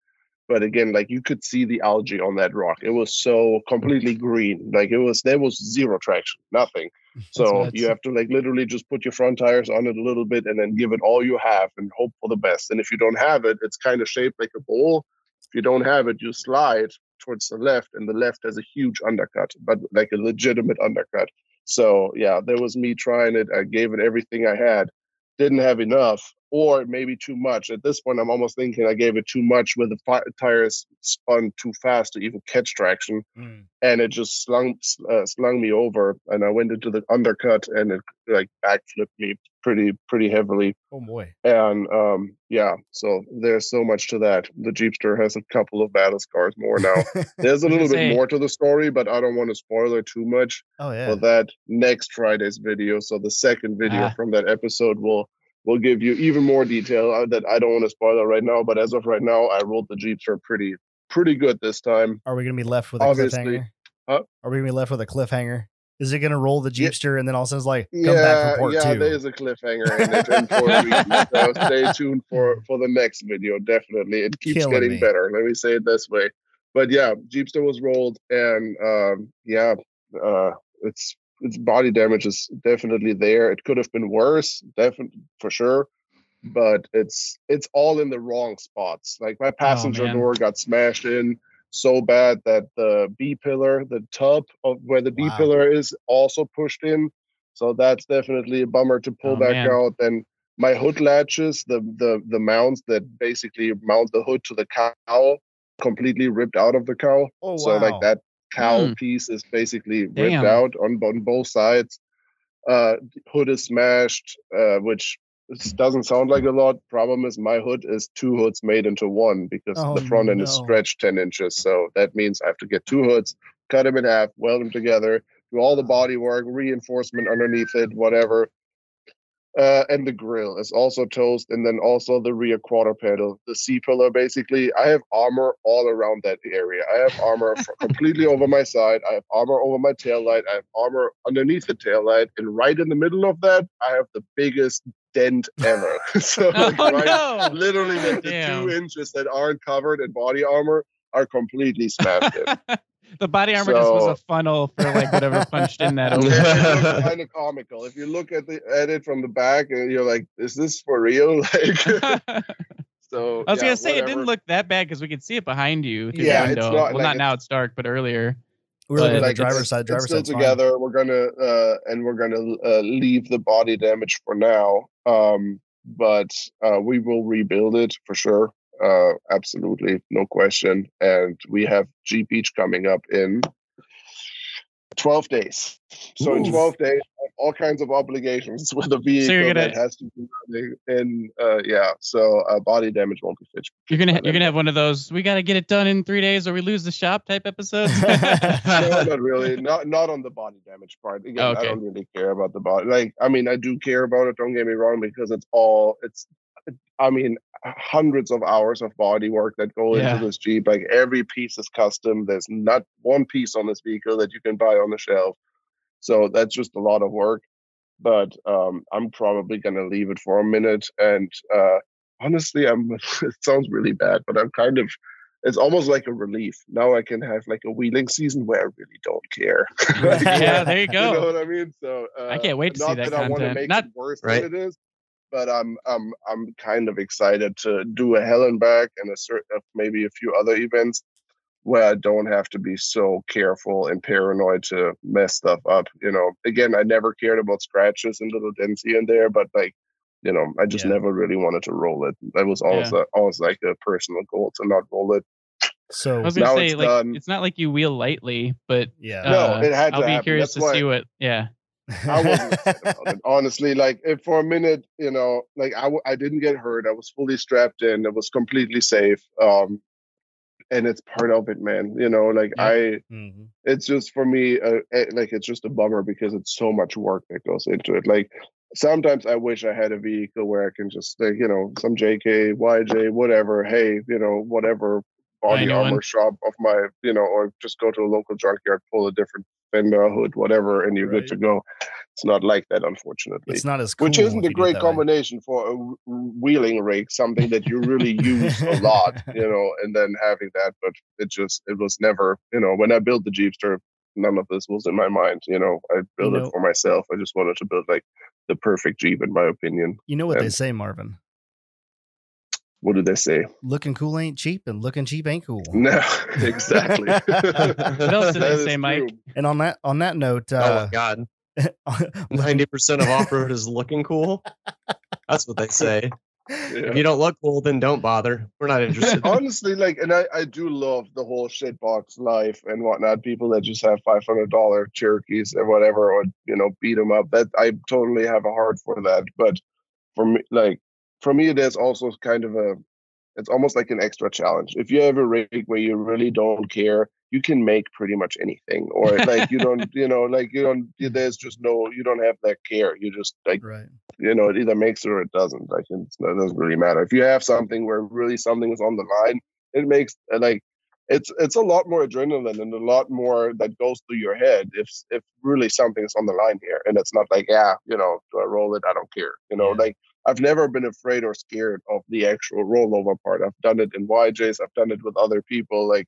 But again, like you could see the algae on that rock. It was so completely green. Like it was there was zero traction, nothing. So you have to like literally just put your front tires on it a little bit and then give it all you have and hope for the best. And if you don't have it, it's kind of shaped like a bowl. If you don't have it, you slide towards the left, and the left has a huge undercut, but like a legitimate undercut. So yeah, there was me trying it. I gave it everything I had. Didn't have enough, or maybe too much. At this point, I'm almost thinking I gave it too much, where the fi- tires spun too fast to even catch traction Mm. and it just slung uh, slung me over and i went into the undercut and it like backflipped me pretty pretty heavily Oh boy. and um yeah so there's so much to that the jeepster has a couple of battle scars more now there's a little bit more to the story but i don't want to spoil it too much oh yeah. for that next friday's video so the second video Ah. from that episode will will give you even more detail uh, that i don't want to spoil it right now but as of right now i rolled the jeepster pretty pretty good this time Are we gonna be left with a Obviously. cliffhanger? Huh? Are we gonna be left with a cliffhanger? Is it gonna roll the Yeah. Jeepster and then all of a sudden it's like come yeah, back for part yeah, two? there's a cliffhanger in it in four weeks. So stay tuned for for the next video. Definitely, it keeps Killing getting me. better. Let me say it this way. But yeah, Jeepster was rolled, and um, yeah, uh, it's its body damage is definitely there. It could have been worse, definitely for sure. But it's it's all in the wrong spots. Like my oh, passenger man. door got smashed in so bad that the B pillar, the tub of where the B Wow. pillar is, also pushed in. So that's definitely a bummer to pull Oh, back man. out. Then my hood latches, the the the mounts that basically mount the hood to the cowl, completely ripped out of the cowl. oh So wow. like that cowl Hmm. piece is basically ripped Damn. out on, on both sides. Uh, hood is smashed, uh, which doesn't sound like a lot. Problem is, my hood is two hoods made into one because Oh, the front end is stretched ten inches. So that means I have to get two hoods, cut them in half, weld them together, do all the body work, reinforcement underneath it, whatever. Uh, and the grill is also toast, and then also the rear quarter panel, the C pillar. Basically, I have armor all around that area. I have armor completely over my side. I have armor over my tail light. I have armor underneath the tail light, and right in the middle of that, I have the biggest dent ever. so, like, Oh right, no! literally, like, the Damn. two inches that aren't covered in body armor are completely smashed in. The body armor just was a funnel for like whatever punched in that It over. looks kind of comical. If you look at the at it from the back, and you're like, "Is this for real?" Like, So, I was yeah, gonna say it didn't look that bad because we could see it behind you through Yeah, the it's window. not well, like not now it's- it's dark, but earlier. We're looking but, like, the driver's it's, side. Driver's still side's fine. together. We're gonna uh, and we're gonna uh, leave the body damage for now. Um, but uh, we will rebuild it for sure. Uh, absolutely, no question. And we have G Beach coming up in twelve days. So in twelve days, all kinds of obligations with a vehicle that gonna- has to be running. And uh, yeah, so uh, body damage won't be fixed. You're gonna by you're gonna have one of those. We got to get it done in three days, or we lose the shop type episodes. no, not really. Not not on the body damage part. Again, Okay. I don't really care about the body. Like, I mean, I do care about it. Don't get me wrong, because it's all it's. I mean, hundreds of hours of body work that go Yeah. into this Jeep. Like every piece is custom. There's not one piece on this vehicle that you can buy on the shelf. So that's just a lot of work. But um, I'm probably gonna leave it for a minute. And uh, honestly, I'm. It sounds really bad, but I'm kind of it's almost like a relief. Now I can have like a wheeling season where I really don't care. Like, yeah, there you You know go. what I mean? So uh, I can't wait to see not that I want to make Not- it worse Right. than it is, but I'm I'm I'm kind of excited to do a hell and back and a certain maybe a few other events where I don't have to be so careful and paranoid to mess stuff up. You know, again, I never cared about scratches and little dents here and there, but like you know, I just Yeah. never really wanted to roll it. That was always Yeah. a, always like a personal goal to not roll it. So I was gonna Now say it's like done. it's not like you wheel lightly, but yeah. No, uh, it had to I'll be happen. curious That's to see what. Yeah, I wasn't. Honestly, like if for a minute, you know, like I, w- I didn't get hurt. I was fully strapped in. It was completely safe. Um, and it's part of it, man. You know, like Yeah. I, Mhm. it's just for me, uh, eh, like it's just a bummer because it's so much work that goes into it. Like sometimes I wish I had a vehicle where I can just, like, you know, some JK, YJ, whatever. Hey, you know, whatever body armor shop of my, you know, or just go to a local junkyard, pull a different fender, hood, whatever, and you're Right. good to go. It's not like that, unfortunately. It's not as cool Which isn't a you great that way. combination for a wheeling rig, something that you really use a lot, you know, and then having that. But it just, it was never, you know, when I built the Jeepster, none of this was in my mind. You know, I built know- it for myself. I just wanted to build like the perfect Jeep, in my opinion. You know what they say, Marvin? What did they say? Looking cool ain't cheap, and looking cheap ain't cool. No, exactly. what else did they say, Mike? true. And on that on that note, oh uh, my god, ninety percent of off road is looking cool. That's what they say. Yeah. If you don't look cool, then don't bother. We're not interested. honestly like and I, I do love the whole shitbox life and whatnot people that just have $500 cherokees or whatever or you know beat them up that i totally have a heart for that but for me like for me it is also kind of a it's almost like an extra challenge if you have a rig where you really don't care you can make pretty much anything or like you don't you know like you don't there's just no you don't have that care you just like right. you know, it either makes it or it doesn't. Like it's, it doesn't really matter. If you have something where really something is on the line, it makes uh, like it's it's a lot more adrenaline and a lot more that goes through your head if if really something's on the line here. And it's not like, yeah, you know, do I roll it? I don't care. You know, Yeah. like I've never been afraid or scared of the actual rollover part. I've done it in YJs. I've done it with other people. Like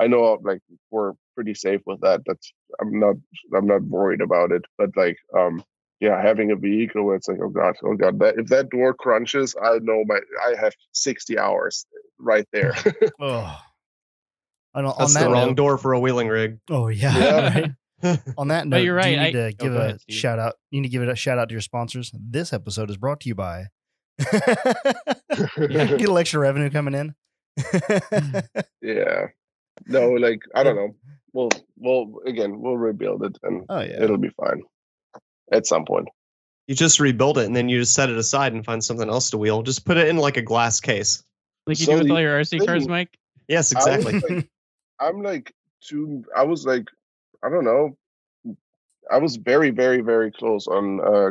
I know, like we're pretty safe with that. That's I'm not I'm not worried about it. But like, um, yeah, having a vehicle where it's like, oh god, oh god, that if that door crunches, I know my I have 60 hours right there. Oh. On, on That's that the wrong note, door for a wheeling rig. Oh yeah. Yeah. right. On that note, But you're do you need I- to oh, give go a ahead, shout out. You need to give it a shout out to your sponsors. This episode is brought to you by. Get a little extra revenue coming in. yeah. No, like I don't know. We'll we'll again we'll rebuild it and oh yeah. it'll be fine at some point. You just rebuild it and then you just set it aside and find something else to wheel. Just put it in like a glass case. like you So do with all your RC cars, Mike. Yes, I was exactly. like- I'm like too. I was like, I don't know. I was very, very, very close on uh,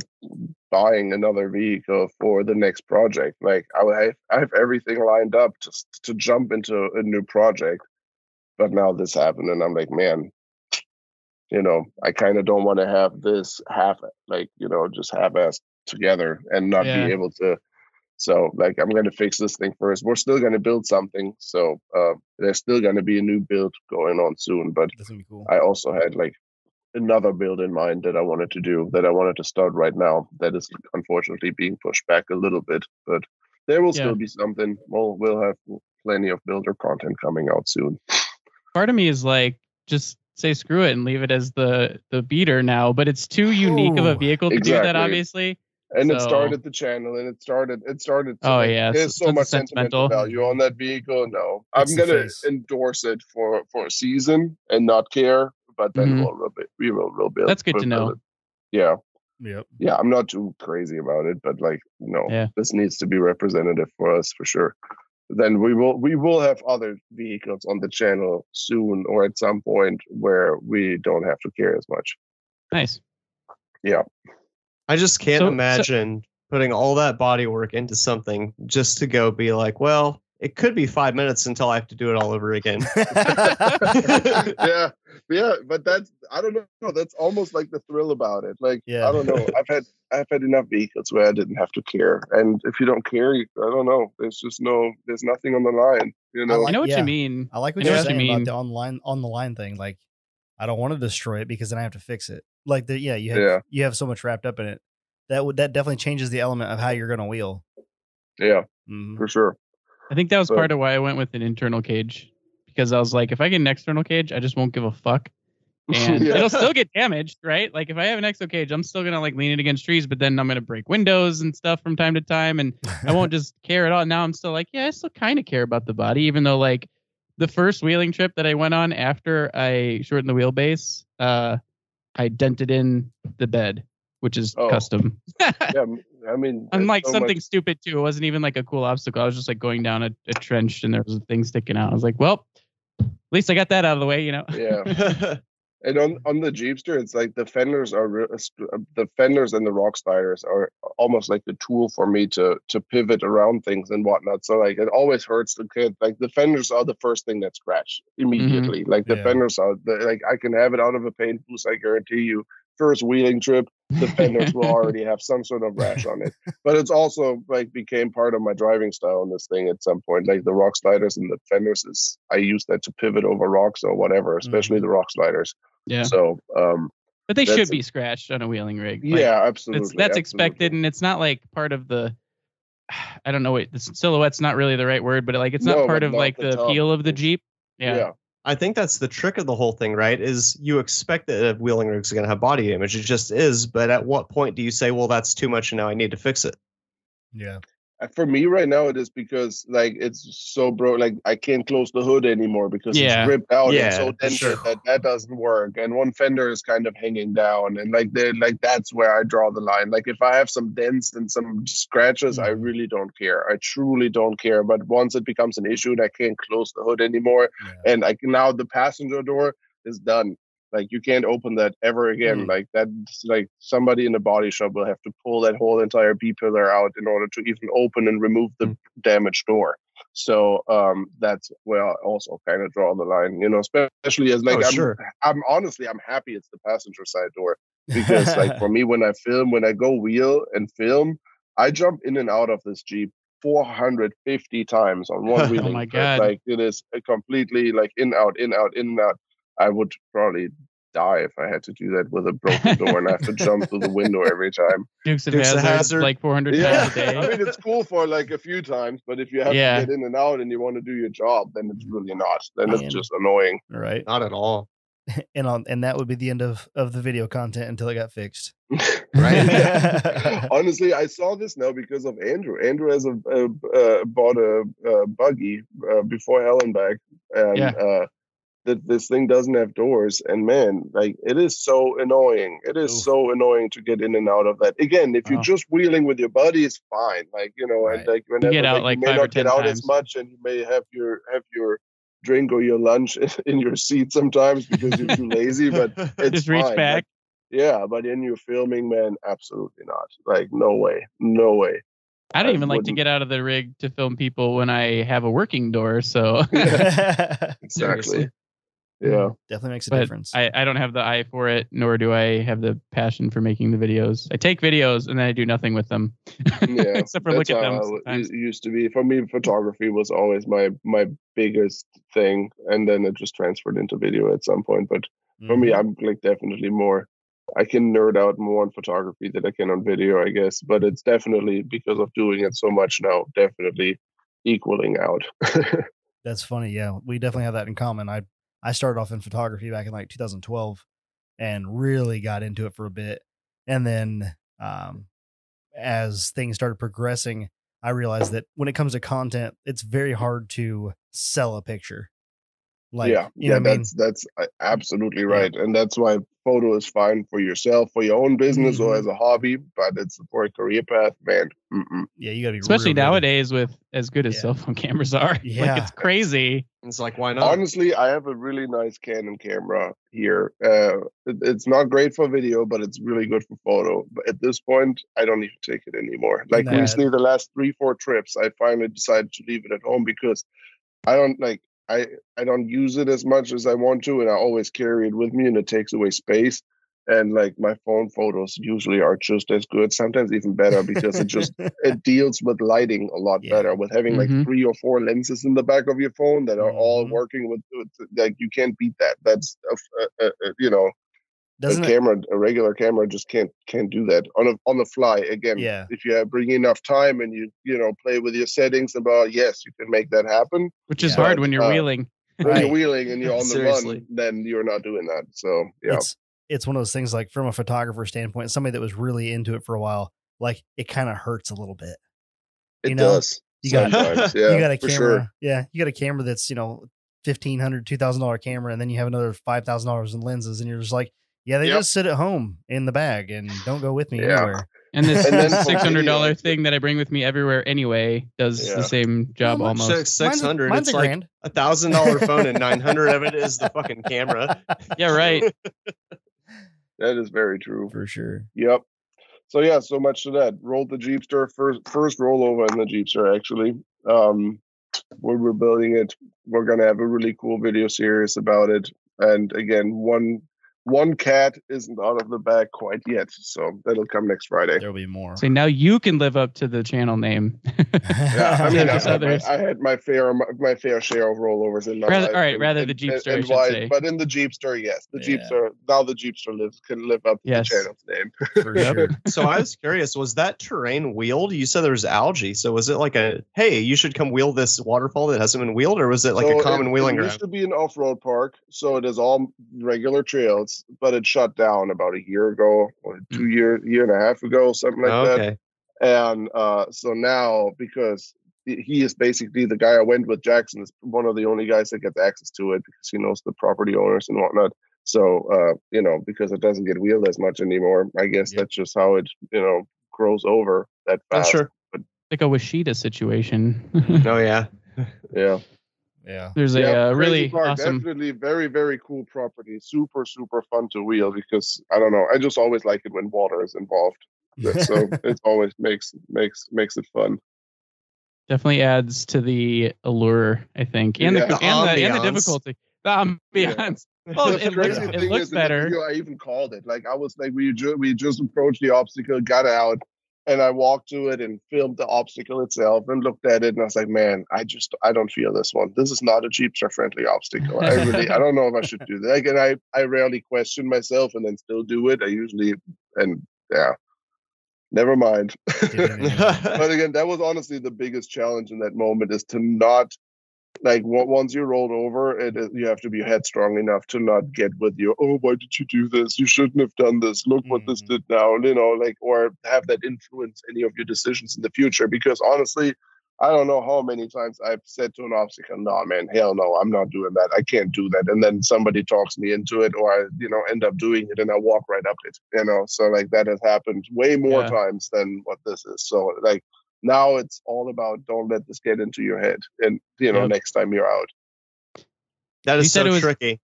buying another vehicle for the next project. Like I have, I have everything lined up to s- to jump into a new project, but now this happened, and I'm like, man, you know, I kind of don't want to have this half, like you know, just half-assed together and not Yeah. be able to. So like I'm gonna fix this thing first. We're still gonna build something, so uh, there's still gonna be a new build going on soon. But That's gonna be cool. I also had like another build in mind that I wanted to do that I wanted to start right now. That is unfortunately being pushed back a little bit, but there will Yeah. still be something. We'll we'll have plenty of builder content coming out soon. Part of me is like, just say screw it and leave it as the the beater now. But it's too unique of a vehicle to do that, obviously. And it started the channel, and it started. It started. to, Oh, yeah, there's so- so so much sentimental sentimental. value on that vehicle. No, It's I'm gonna face. endorse it for for a season and not care. But then Mhm. we'll rebuild. We will rebuild. That's good to know. build it. Yeah, Yep. yeah. I'm not too crazy about it, but like, no, Yeah. this needs to be representative for us for sure. Then we will we will have other vehicles on the channel soon or at some point where we don't have to care as much. Nice. I just can't So- so- imagine putting all that body work into something just to go be like, well, it could be five minutes until I have to do it all over again. yeah, yeah, but that's I don't know. That's almost like the thrill about it. Like Yeah. I don't know. I've had I've had enough vehicles where I didn't have to care, and if you don't care, you, I don't know. There's just no. There's nothing on the line. You know. like- I know what yeah. you mean. I like what I you're what you saying about the online on the line thing. Like, I don't want to destroy it because then I have to fix it. Like the yeah, you have Yeah. you have so much wrapped up in it. That would that definitely changes the element of how you're gonna wheel. yeah, Mhm. for sure. I think that was But- part of why I went with an internal cage because I was like, if I get an external cage, I just won't give a fuck. and Yeah. it'll still get damaged, right? Like if I have an exo cage, I'm still gonna like lean it against trees, but then I'm gonna break windows and stuff from time to time, and I won't just care at all. Now I'm still like, yeah, I still kind of care about the body, even though like the first wheeling trip that I went on after I shortened the wheelbase, uh, I dented in the bed, which is Oh. custom. yeah, I mean, Unlike so something much- stupid too, it wasn't even like a cool obstacle. I was just like going down a, a trench and there was a thing sticking out. I was like, well, at least I got that out of the way, you know. yeah. And on on the Jeepster, it's like the fenders are uh, the fenders and the rock sliders are almost like the tool for me to to pivot around things and whatnot. So like it always hurts the kid. Like the fenders are the first thing that scratch mm-hmm. immediately. Like the Yeah. fenders are the, like I can have it out of a paint boost. I guarantee you. First wheeling trip, the fenders will already have some sort of rash on it. But it's also like became part of my driving style on this thing at some point. Like the rock sliders and the fenders is I use that to pivot over rocks or whatever, especially the rock sliders. Yeah. So um But they should be scratched on a wheeling rig. Like, yeah, absolutely. that's that's absolutely. expected, and it's not like part of the. I don't know what the silhouette's not really the right word, but like it's not No, part of not like the the appeal of the Jeep. Yeah. Yeah. I think that's the trick of the whole thing, right? Is you expect that a wheeling rig's going to have body image. It just is. But at what point do you say, well, that's too much and now I need to fix it? yeah. For me right now, it is because like it's so bro. Like I can't close the hood anymore because Yeah. it's ripped out Yeah, and so dented sure. that that doesn't work. And one fender is kind of hanging down, and like they like that's where I draw the line. Like if I have some dents and some scratches, I Mhm. really don't care. I truly don't care. But once it becomes an issue and I can't close the hood anymore, yeah. and like now the passenger door is done. Like you can't open that ever again. Mm. Like that's like somebody in a body shop will have to pull that whole entire B pillar out in order to even open and remove the Mm. damaged door. So um that's where I also kind of draw the line, you know, especially as like Oh, I'm sure. I'm honestly I'm happy it's the passenger side door because like for me when I film when I go wheel and film, I jump in and out of this Jeep 450 times on one Oh wheeling my. God. Like it is completely like in out in out in and out. I would probably die if I had to do that with a broken door and I have to jump through the window every time. Dukes of Dukes of Hazzard, Hazzard. like 400 Yeah, times a day. I mean it's cool for like a few times, but if you have Yeah. to get in and out and you want to do your job, then it's really not. Then Man. it's just annoying. right. Not at all. And on and that would be the end of of the video content until it got fixed. Right. Honestly, I saw this now because of Andrew. Andrew has a, a uh, bought a, a buggy uh, before Hell and back, and Yeah. That this thing doesn't have doors. And man, like it is so annoying. It is Oof. so annoying to get in and out of that. Again, if you're Wow. just wheeling with your buddy, it's fine. Like you know, and Right. like whenever get out, you like, may five or not get out times. as much, and you may have your have your drink or your lunch in your seat sometimes because you're too lazy. But it's Just reach fine. back. Like, yeah, but in your filming, man, absolutely not. Like, no way, no way. I don't I even like to get out of the rig to film people when I have a working door. So, Exactly. Seriously. Yeah. Definitely makes a but difference. I, I don't have the eye for it, nor do I have the passion for making the videos. I take videos and then I do nothing with them, Yeah. except for look at them I w- sometimes. it used to be. For me, photography was always my my biggest thing, and then it just transferred into video at some point. But for me, Mhm. I'm like definitely more. I can nerd out more on photography than I can on video, I guess. But it's definitely because of doing it so much now, definitely equaling out. That's funny. Yeah, we definitely have that in common. I I started off in photography back in like 2012 and really got into it for a bit. And then um as things started progressing, I realized that when it comes to content, it's very hard to sell a picture. Like, yeah, you yeah, know what I mean? that's that's uh, absolutely Yeah. right, and that's why photo is fine for yourself, for your own business, or Mhm. as a hobby. But it's for a career path, man. Mm-mm. Yeah, you got to be Especially real good. nowadays with as good as Yeah. cell phone cameras are. Yeah. Like it's crazy. It's like, why not? Honestly, I have a really nice Canon camera here. Uh, it- it's not great for video, but it's really good for photo. But at this point, I don't even take it anymore. Like Nah. recently, the last three, four trips, I finally decided to leave it at home because I don't like I I don't use it as much as I want to, and I always carry it with me, and it takes away space. And like my phone photos usually are just as good, sometimes even better, because it just it deals with lighting a lot Yeah. better with having Mhm. like three or four lenses in the back of your phone that are all Mhm. working with, with like you can't beat that that's a, a, a- you know Doesn't a it? camera a regular camera just can't can't do that on a, on the fly again Yeah. if you have bring enough time and you you know play with your settings about yes you can make that happen Which is Yeah. hard when you're Uh, wheeling. when Right. you're wheeling and you're on the run, then you're not doing that. So yeah, it's it's one of those things like from a photographer standpoint, somebody that was really into it for a while, like it kind of hurts a little bit. it you know, does. you got- yeah, you got a camera, sure. yeah, you got a camera that's you know fifteen hundred, two thousand dollar camera, and then you have another five thousand dollars in lenses, and you're just like, yeah, they Yep. just sit at home in the bag and don't go with me Yeah. anywhere. And this And then for six hundred dollar thing that I bring with me everywhere anyway does Yeah. the same job Well, almost. Six hundred. Mine's- It's a like grand. a thousand dollar phone and nine hundred of it is the fucking camera. Yeah, right. That is very true. for sure. Yep. So yeah, so much to that. Rolled the Jeepster first first rollover in the Jeepster actually. Um when we're building it, we're gonna have a really cool video series about it. And again, one one cat isn't out of the bag quite yet, so that'll come next Friday. There'll be more. So now you can live up to the channel name. Yeah, I mean, I Just had, my. I had my fair my fair share of rollovers in my Rather- life. all right, and- rather and- the Jeepster, I and should why- say. But in the Jeepster, yes, the Yeah. Jeepster now the Jeepster lives can live up to Yes. the channel's name. for sure. So I was curious, was that terrain wheeled? You said there was algae. So was it like a hey, you should come wheel this waterfall that hasn't been wheeled, or was it like So a common it, wheeling it ground? used to be an off-road park, so it is all regular trails, but it shut down about a year ago or two year year and a half ago, something like that. okay. And uh, so now, because he- he is basically the guy I went with, Jackson is one of the only guys that gets access to it because he knows the property owners and whatnot. So, uh, you know, because it doesn't get wheeled as much anymore, I guess Yep. that's just how it, you know, grows over that Oh, fast. sure. like a Washita situation. Oh yeah. Yeah. Yeah. There's a Yeah, uh, really Park, awesome. Definitely very, very cool property. Super, super fun to wheel because I don't know. I just always like it when water is involved. So it always makes makes makes it fun. Definitely adds to the allure, I think, and Yeah. the, The and the and the difficulty. The ambiance. Well, The it looks, it looks is in the better. video, I even called it. Like I was like, we just we just approached the obstacle, got out, and I walked to it and filmed the obstacle itself and looked at it, and I was like, man, I just I don't feel this one. This is not a Jeepster friendly obstacle. I really I don't know if I should do that. Like, and I I rarely question myself and then still do it. I usually and yeah, never mind. but again, that was honestly the biggest challenge in that moment is to not like once you rolled over, it you have to be headstrong enough to not get with your oh why did you do this? You shouldn't have done this. Look what this Mhm. did now, you know, like or have that influence any of your decisions in the future. Because honestly, I don't know how many times I've said to an obstacle, "No, man, hell no, I'm not doing that. I can't do that." And then somebody talks me into it, or I, you know, end up doing it, and I walk right up it. You know, so like that has happened way more Yeah. times than what this is. So like now it's all about don't let this get into your head, and you know, Yep. next time you're out. That is You is said so it was- tricky.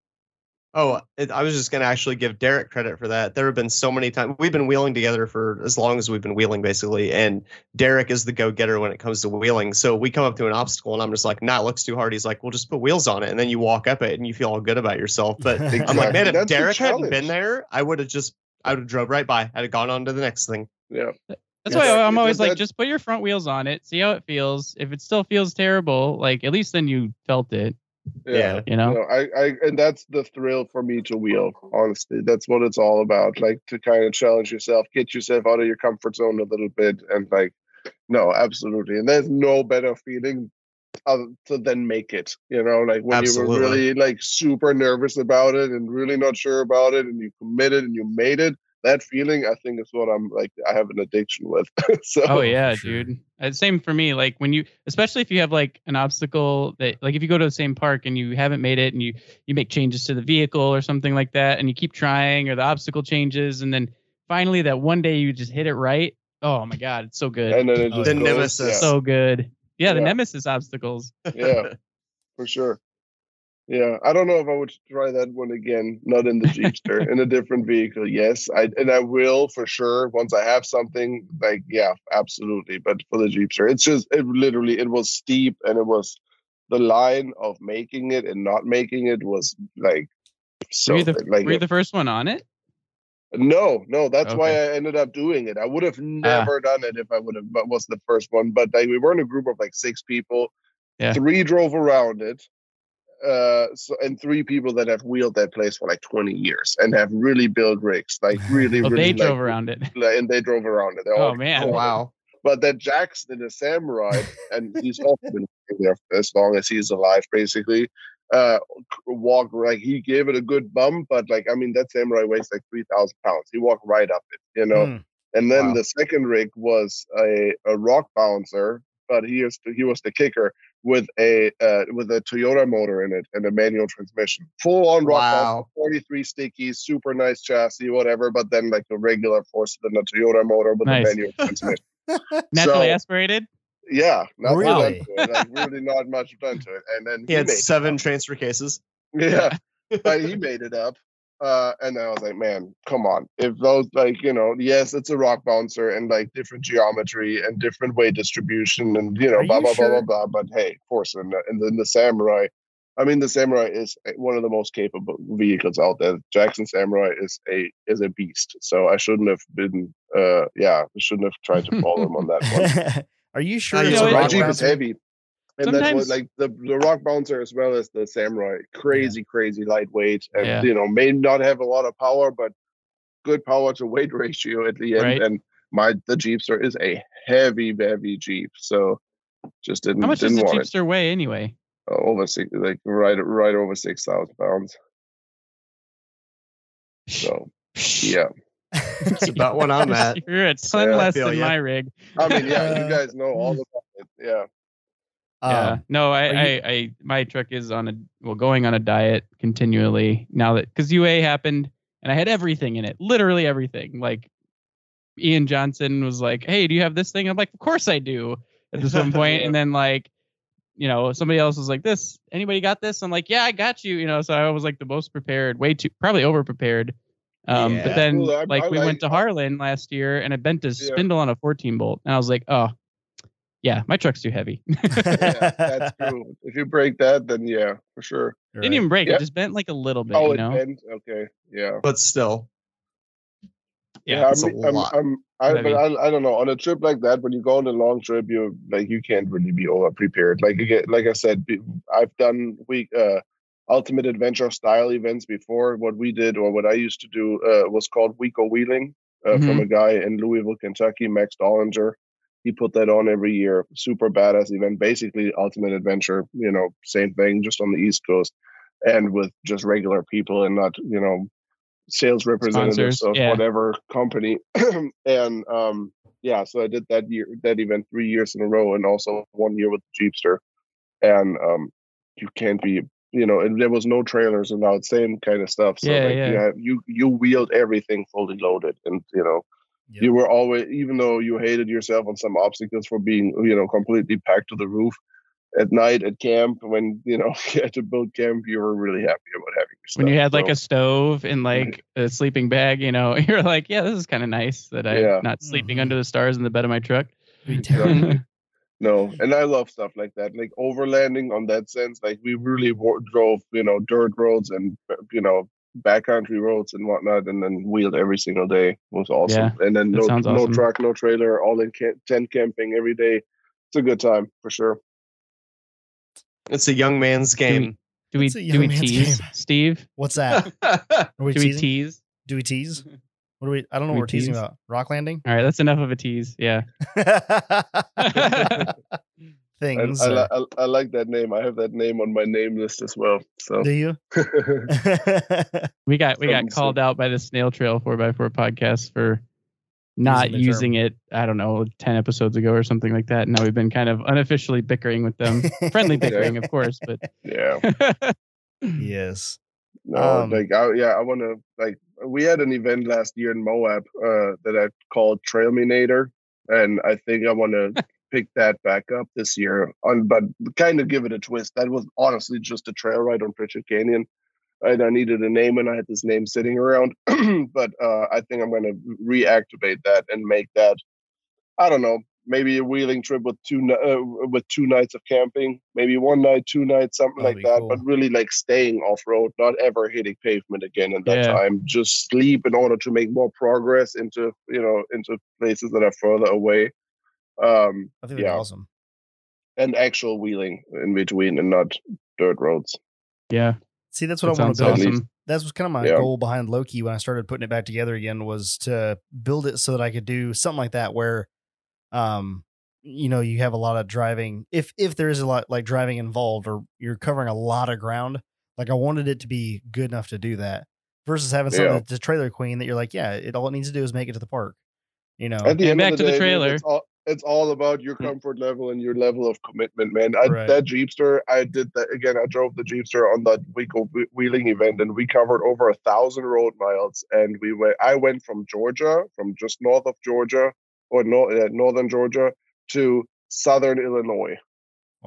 Oh, it, I was just going to actually give Derek credit for that. There have been so many times we've been wheeling together for as long as we've been wheeling, basically. And Derek is the go-getter when it comes to wheeling. So we come up to an obstacle, and I'm just like, "Nah, it looks too hard." He's like, "Well, just put wheels on it," and then you walk up it, and you feel all good about yourself. But I'm like, man, if That's Derek hadn't been there, I would have just, I would have drove right by. I'd have gone on to the next thing. Yeah, That's Yes. why I'm always like, that- just put your front wheels on it, see how it feels. If it still feels terrible, like at least then you felt it. Yeah. You know. No, I, I, and that's the thrill for me to wheel. Honestly, that's what it's all about. Like to kind of challenge yourself, get yourself out of your comfort zone a little bit, and like, no, absolutely. And there's no better feeling other to then make it. You know, like when you were really like super nervous about it and really not sure about it, and you committed and you made it. That feeling, I think, is what I'm like. I have an addiction with. so Oh yeah, sure. dude. Uh, Same for me. Like when you, especially if you have like an obstacle that, like if you go to the same park and you haven't made it, and you you make changes to the vehicle or something like that, and you keep trying, or the obstacle changes, and then finally that one day you just hit it right. Oh my god, it's so good, and then it Oh, just The goes, nemesis. so good. Yeah, the Yeah. nemesis obstacles. yeah, yeah, for sure. Yeah, I don't know if I would try that one again. Not in the Jeepster, in a different vehicle. Yes, I and I will for sure once I have something. Like, yeah, absolutely. But for the Jeepster, it's just it literally it was steep and it was the line of making it and not making it was like so were you the, like were you the first one on it? no, no, that's why I ended up doing it. I would have ah. never done it if I would have but was the first one. But like we were in a group of like six people. Yeah. Three drove around it. Uh so and three people that have wheeled that place for like 20 years and have really built rigs. Like really, Oh, really they drove like, around it. and they drove around it. They Oh all- man. Oh wow. But that Jackson is samurai, and he's also been there as long as he's alive, basically. uh walk like he gave it a good bump, but like I mean that samurai weighs like three thousand pounds. He walked right up it, you know. Hmm. And then Wow. the second rig was a, a rock bouncer, but he is he was the kicker with a uh, with a Toyota motor in it and a manual transmission, full on rock Wow. bouncer, forty three stickies, super nice chassis, whatever. But then like a regular force four cylinder Toyota motor with Nice. a manual transmission. Naturally So- aspirated. Yeah, not Really? done to it, like really not much done to it. And then He had seven transfer cases. Yeah, but he made it up. Uh, and I was like, man, come on. If those like, you know, yes, it's a rock bouncer and like different geometry and different weight distribution and you know, Are blah you blah sure? blah blah blah. But hey, force and, and then the samurai. I mean, the samurai is one of the most capable vehicles out there. Jackson Samurai is a is a beast. So I shouldn't have been. Uh, yeah, I shouldn't have tried to follow him on that one. Are you sure it's you a know, my rock it- Jeep is heavy. And that's what like the, the rock bouncer as well as the samurai, crazy, crazy lightweight. And Yeah. you know, may not have a lot of power, but good power to weight ratio at the end. Right. And my the Jeepster is a heavy, heavy Jeep. So just didn't How much does didn't the want Jeepster weigh anyway? Uh, over six like right right over six thousand pounds. So yeah. It's about what I'm at. You're a ton Yeah, less than ya. my rig. I mean, yeah, Uh, you guys know all about it. Yeah. Yeah. Um, No, I, are I, I, my truck is on a well, going on a diet continually now that because UA happened and I had everything in it, literally everything. Like Ian Johnson was like, "Hey, do you have this thing?" I'm like, "Of course I do." At this one point, and then like, you know, somebody else was like, "This, anybody got this?" I'm like, "Yeah, I got you." You know, so I was like the most prepared, way too, probably over prepared. Um, Yeah. but then Well, I- like I we went to Harlan last year and I bent a Yeah. spindle on a 14 bolt, and I was like, "Oh, yeah, my truck's too heavy." yeah, that's true. If you break that, then yeah, for sure. Didn't even break. Yeah. It just bent like a little bit, oh, you it bent. Okay, yeah. But still, Yeah, it's a I'm, I'm, lot. I'm, I, Heavy. but I, I don't know. On a trip like that, when you go on a long trip, you like you can't really be over prepared. Like again, like I said, I've done week uh, ultimate adventure style events before. What we did, or what I used to do, uh, was called Week of Wheeling uh, from a guy in Louisville, Kentucky, Max Dollinger. He put that on every year. Super badass event. Basically, ultimate adventure. You know, same thing, just on the East Coast, and with just regular people and not you know sales representatives Sponsors, of yeah. whatever company. and um, yeah, so I did that year that event three years in a row, and also one year with the Jeepster. And um, you can't be, you know, and there was no trailers and all same kind of stuff. So Yeah, like yeah. you have you you wheeled everything fully loaded, and you know. Yep. You were always, even though you hated yourself on some obstacles for being, you know, completely packed to the roof at night at camp when you know you had to build camp, you were really happy about having your stuff. when you had like So- a stove and like a sleeping bag, you know, you're like, yeah, this is kind of nice that I'm Yeah. not sleeping Mhm. under the stars in the bed of my truck. Exactly. No, and I love stuff like that, like overlanding on that sense. Like we really wo- drove, you know, dirt roads and you know backcountry roads and whatnot, and then wheeled every single day. It was awesome. Yeah, and then no sounds no awesome. truck, no trailer, all in ca- tent camping every day. It's a good time for sure. it's a young man's game. Do we It's a do we tease game. Steve? What's that? Are we Do we tease? Do we tease? What do we? I don't know Do what we we're teasing about. Rock landing. All right, that's enough of a tease. Yeah. I, Things. I, li- I, I like that name. I have that name on my name list as well. So do you? We got we got called out by the Snail Trail 4x4 podcast for not the using it, I don't know, 10 episodes ago or something like that. And Now we've been kind of unofficially bickering with them. Friendly bickering, of course, but yeah. yes. No, Um, like I, yeah, I want to like we had an event last year in Moab uh, that I called Trailminator, and I think I want to pick that back up this year. On but kind of give it a twist. That was honestly just a trail ride on Pritchett Canyon, and I needed a name, and I had this name sitting around. but uh, I think I'm going to reactivate that and make that. I don't know, maybe a wheeling trip with two uh, with two nights of camping, maybe one night, two nights, something That'd like that. cool. But really, like staying off road, not ever hitting pavement again in that Yeah. time. Just sleep in order to make more progress into you know into places that are further away. Um, I think that'd Yeah. awesome. and actual wheeling in between, and not dirt roads. yeah, See, that's what that I want to build. awesome. That was kind of my Yeah. goal behind Loki when I started putting it back together again was to build it so that I could do something like that where, um, you know you have a lot of driving if if there is a lot like driving involved or you're covering a lot of ground like i wanted it to be good enough to do that versus having something Yeah. that's a trailer queen that you're like yeah it all it needs to do is make it to the park you know At the And end back of to the day, man, trailer. it's all, it's all about your Hmm. comfort level and your level of commitment, man. I, Right. That Jeepster, I did that again. I drove the Jeepster on that week of wheeling event, and we covered over a thousand road miles. And we went. I went from Georgia, from just north of Georgia, or no, uh, northern Georgia, to southern Illinois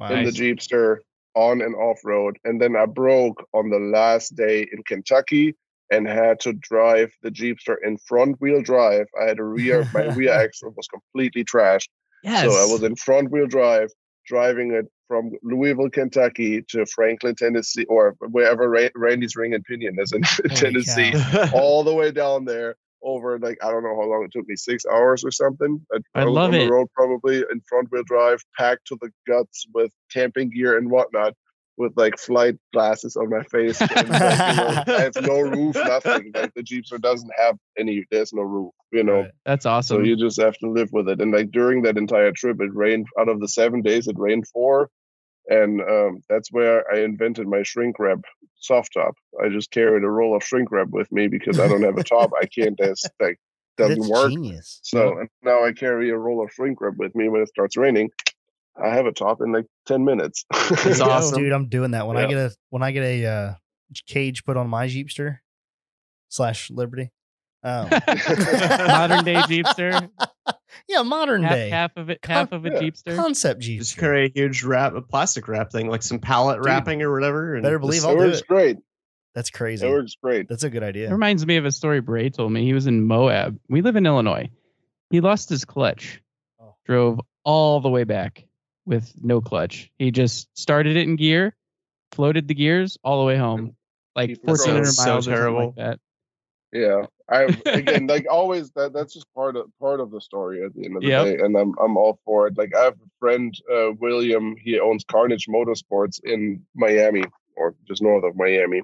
in the Jeepster on and off road. And then I broke on the last day in Kentucky and had to drive the Jeepster in front wheel drive. I had a rear, my rear axle was completely trashed. Yes. So I was in front wheel drive, driving it from Louisville, Kentucky to Franklin, Tennessee, or wherever Ra- Randy's Ring and Pinion is in Tennessee, all the way down there. Over like I don't know how long it took me, six hours or something. I was love on it. the road probably in front wheel drive, packed to the guts with camping gear and whatnot, with like flight glasses on my face. And, like, you know, I have no roof, nothing. Like the Jeepster doesn't have any. There's no roof, you know. Right. That's So awesome. you just have to live with it. And like during that entire trip, it rained out of the seven days, it rained four. And um, that's where I invented my shrink wrap soft top. I just carried a roll of shrink wrap with me because I don't have a top. I can't, that's like, doesn't That's work. genius So and now I carry a roll of shrink wrap with me when it starts raining. I have a top in like 10 minutes. It's awesome. dude i'm doing that when i get a when i get a uh cage put on my jeepster slash liberty um, Modern day Jeepster. yeah modern half, day half of it, Con- half of a yeah. Jeepster. concept Jeepster. Just jeepster carry a huge wrap, a plastic wrap thing, like some pallet Dude, wrapping or whatever. And better believe just- I'll do it. great. that's It crazy works great. that's a good idea. It idea reminds me of a story Bray told me. He was in Moab. We live in Illinois. He lost his clutch, Oh. drove all the way back with no clutch. He just started it in gear, floated the gears all the way home, like Keep 1,400 going. So miles or something terrible. like that. Yeah, I again like always that that's just part of part of the story at the end of the Yep. day, and I'm I'm all for it. Like I have a friend, uh, William. He owns Carnage Motorsports in Miami, or just north of Miami,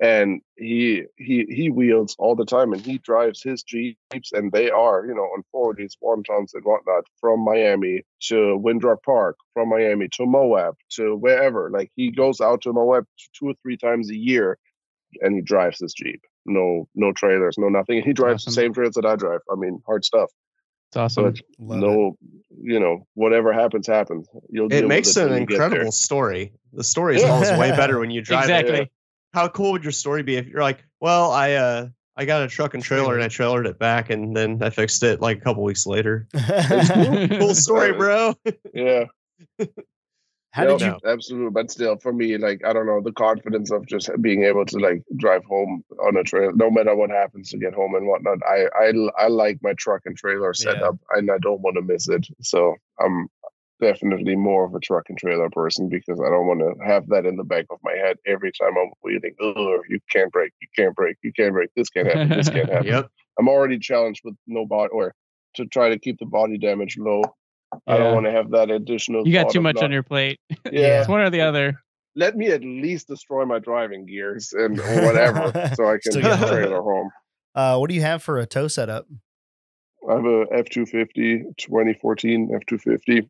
and he he he wheels all the time, and he drives his jeeps, and they are you know on 40s, one-tons, and whatnot from Miami to Windrock Park, from Miami to Moab to wherever. Like he goes out to Moab two or three times a year, and he drives his jeep no no trailers, no nothing. He drives Awesome. the same trails that I drive. I mean, hard stuff. It's awesome. But Love no, you know, whatever happens, happens. You'll. It makes it an when you get there. incredible story. The story is Yeah. always way better when you drive exactly. it. How cool would your story be if you're like, well, I uh I got a truck and trailer and I trailered it back and then I fixed it like a couple weeks later. it. Cool story, bro. Yeah. How Yep, did you? Absolutely, but still, for me, like I don't know, the confidence of just being able to like drive home on a trail, no matter what happens to get home and whatnot. I I I like my truck and trailer setup, and I don't want to miss it. So I'm definitely more of a truck and trailer person because I don't want to have that in the back of my head every time I'm wheeling. Oh, you can't break, you can't break, you can't break. This can't happen. This can't happen. Yep. I'm already challenged with no body or to try to keep the body damage low. I don't want to have that additional. You got too much not- on your plate. Yeah, It's one or the other. let me at least destroy my driving gears and whatever, so I can Still get get the trailer home. Uh, what do you have for a tow setup? I have a F two fifty 2014 F two fifty,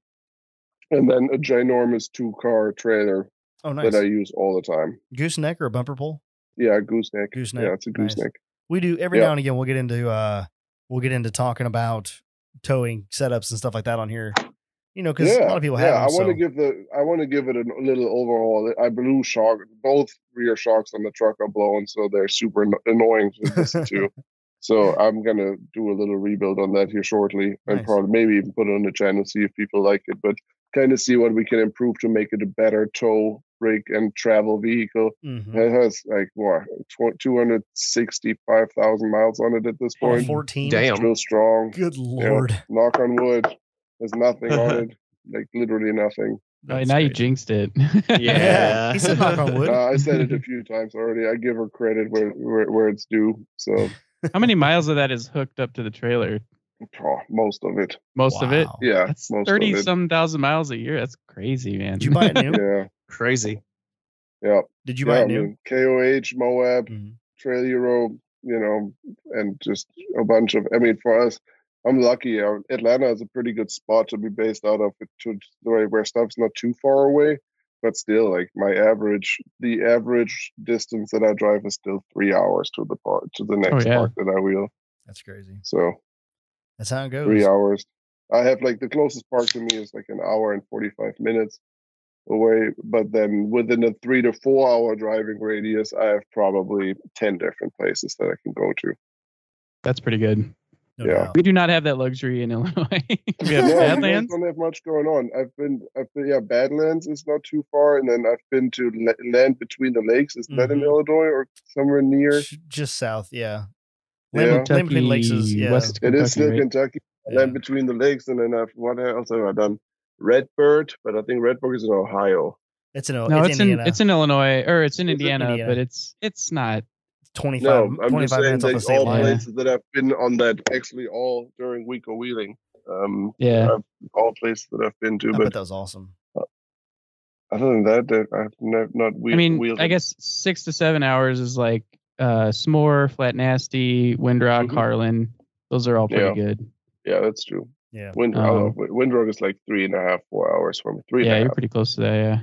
and then a ginormous two car trailer Oh, nice. that I use all the time. Gooseneck or a bumper pull? Yeah, gooseneck. Gooseneck. Yeah, it's a Nice. gooseneck. We do every Yeah. now and again. We'll get into uh, we'll get into talking about towing setups and stuff like that on here. You know, because yeah, a lot of people have. yeah. have. I them, want to so- give the I want to give it a little overhaul. I blew shock. Both rear shocks on the truck are blown, so they're super annoying to listen to. So I'm gonna do a little rebuild on that here shortly, and Nice. probably maybe even put it on the channel, see if people like it. But kind of see what we can improve to make it a better tow rig and travel vehicle. Mhm. It has like what two hundred sixty-five thousand miles on it at this point. 14. Damn. Still strong. Good Yeah, lord. knock on wood. There's nothing on it. Like literally nothing. Oh, That's now you jinxed it. Yeah. He said knock on wood. Uh, I said it a few times already. I give her credit where where, where it's due. So How many miles of that is hooked up to the trailer? Oh, most of it. Most of it. Yeah, That's thirty of it. some thousand miles a year. That's crazy, man. Did you buy it new? Yeah, Crazy. yeah. Did you yeah, buy I it new? mean, KOH, Moab, Mhm. Trail Hero, you know, and just a bunch of. I mean, for us, I'm lucky. Uh, Atlanta is a pretty good spot to be based out of, to the way where stuff's not too far away. But still, like my average, the average distance that I drive is still three hours to the park to the next yeah. park that I wheel. That's crazy. So That's how it goes. three hours. I have like the closest park to me is like an hour and forty five minutes away. But then within a three to four hour driving radius, I have probably ten different places that I can go to. That's pretty good. No Yeah. doubt. We do not have that luxury in Illinois. we have No, you guys Badlands. don't have much going on. I've been, I've been, yeah, Badlands is not too far, and then I've been to la- land between the lakes. Is that in Mhm. Illinois or somewhere near? Just south, yeah. Yeah. Land, land between lakes is Kentucky, yeah. West It is Kentucky, still right? Kentucky. Yeah. Land between the lakes, and then I've what else have I done? Redbird, but I think Redbird is in Ohio. It's in O- No, it's, it's, in it's in Illinois or it's in Is it Indiana, Indiana? but it's it's not. 25, No, I'm just saying minutes off the all line. places that I've been on that actually all during week of wheeling. Um, Yeah. I've, all places that I've been to, I but that was awesome. other than that, that I've not wheel, I mean, wheeled. I guess six to seven hours is like uh S'more, Flat Nasty, Windrock, Mhm. Harlan. Those are all pretty Yeah. good. yeah, that's true. Yeah. Wind, Um, Windrock is like three and a half, four hours from me. Three and yeah, a you're half. pretty close to that. Yeah,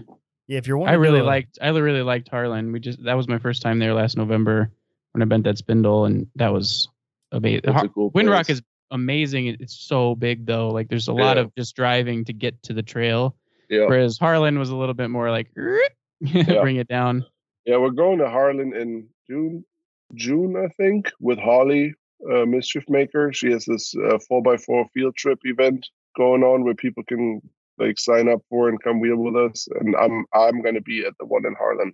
Yeah, if you're I wanting to really liked I really liked Harlan. We just that was my first time there last November when I bent that spindle, and that was amazing. It's a cool Windrock is amazing. It's so big though. Like there's a lot of just driving to get to the trail. yeah, Whereas Harlan was a little bit more like bring it down. yeah. We're going to Harlan in June, June I think, with Holly, uh, Mischief Maker. She has this uh, four by four field trip event going on where people can like sign up for and come wheel with us. And I'm I'm gonna be at the one in Harlan.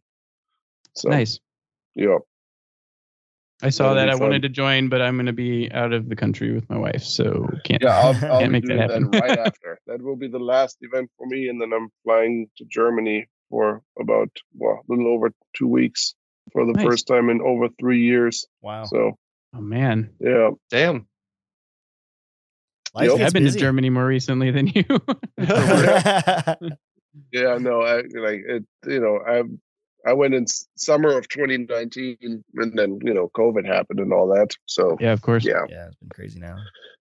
So Nice. yeah, I saw That'll that. I fun. wanted to join, but I'm going to be out of the country with my wife, so can't. yeah. I'll, I'll Can't be make that doing happen. right after. That will be the last event for me, and then I'm flying to Germany for about well, a little over two weeks for the Nice. first time in over three years. Wow. So Oh man, yeah, Damn. Yep. I've been busy. to Germany more recently than you. yeah. No, I like it. You know, I I went in summer of 2019, and then you know COVID happened and all that. So yeah, of course. yeah, yeah, it's been crazy now.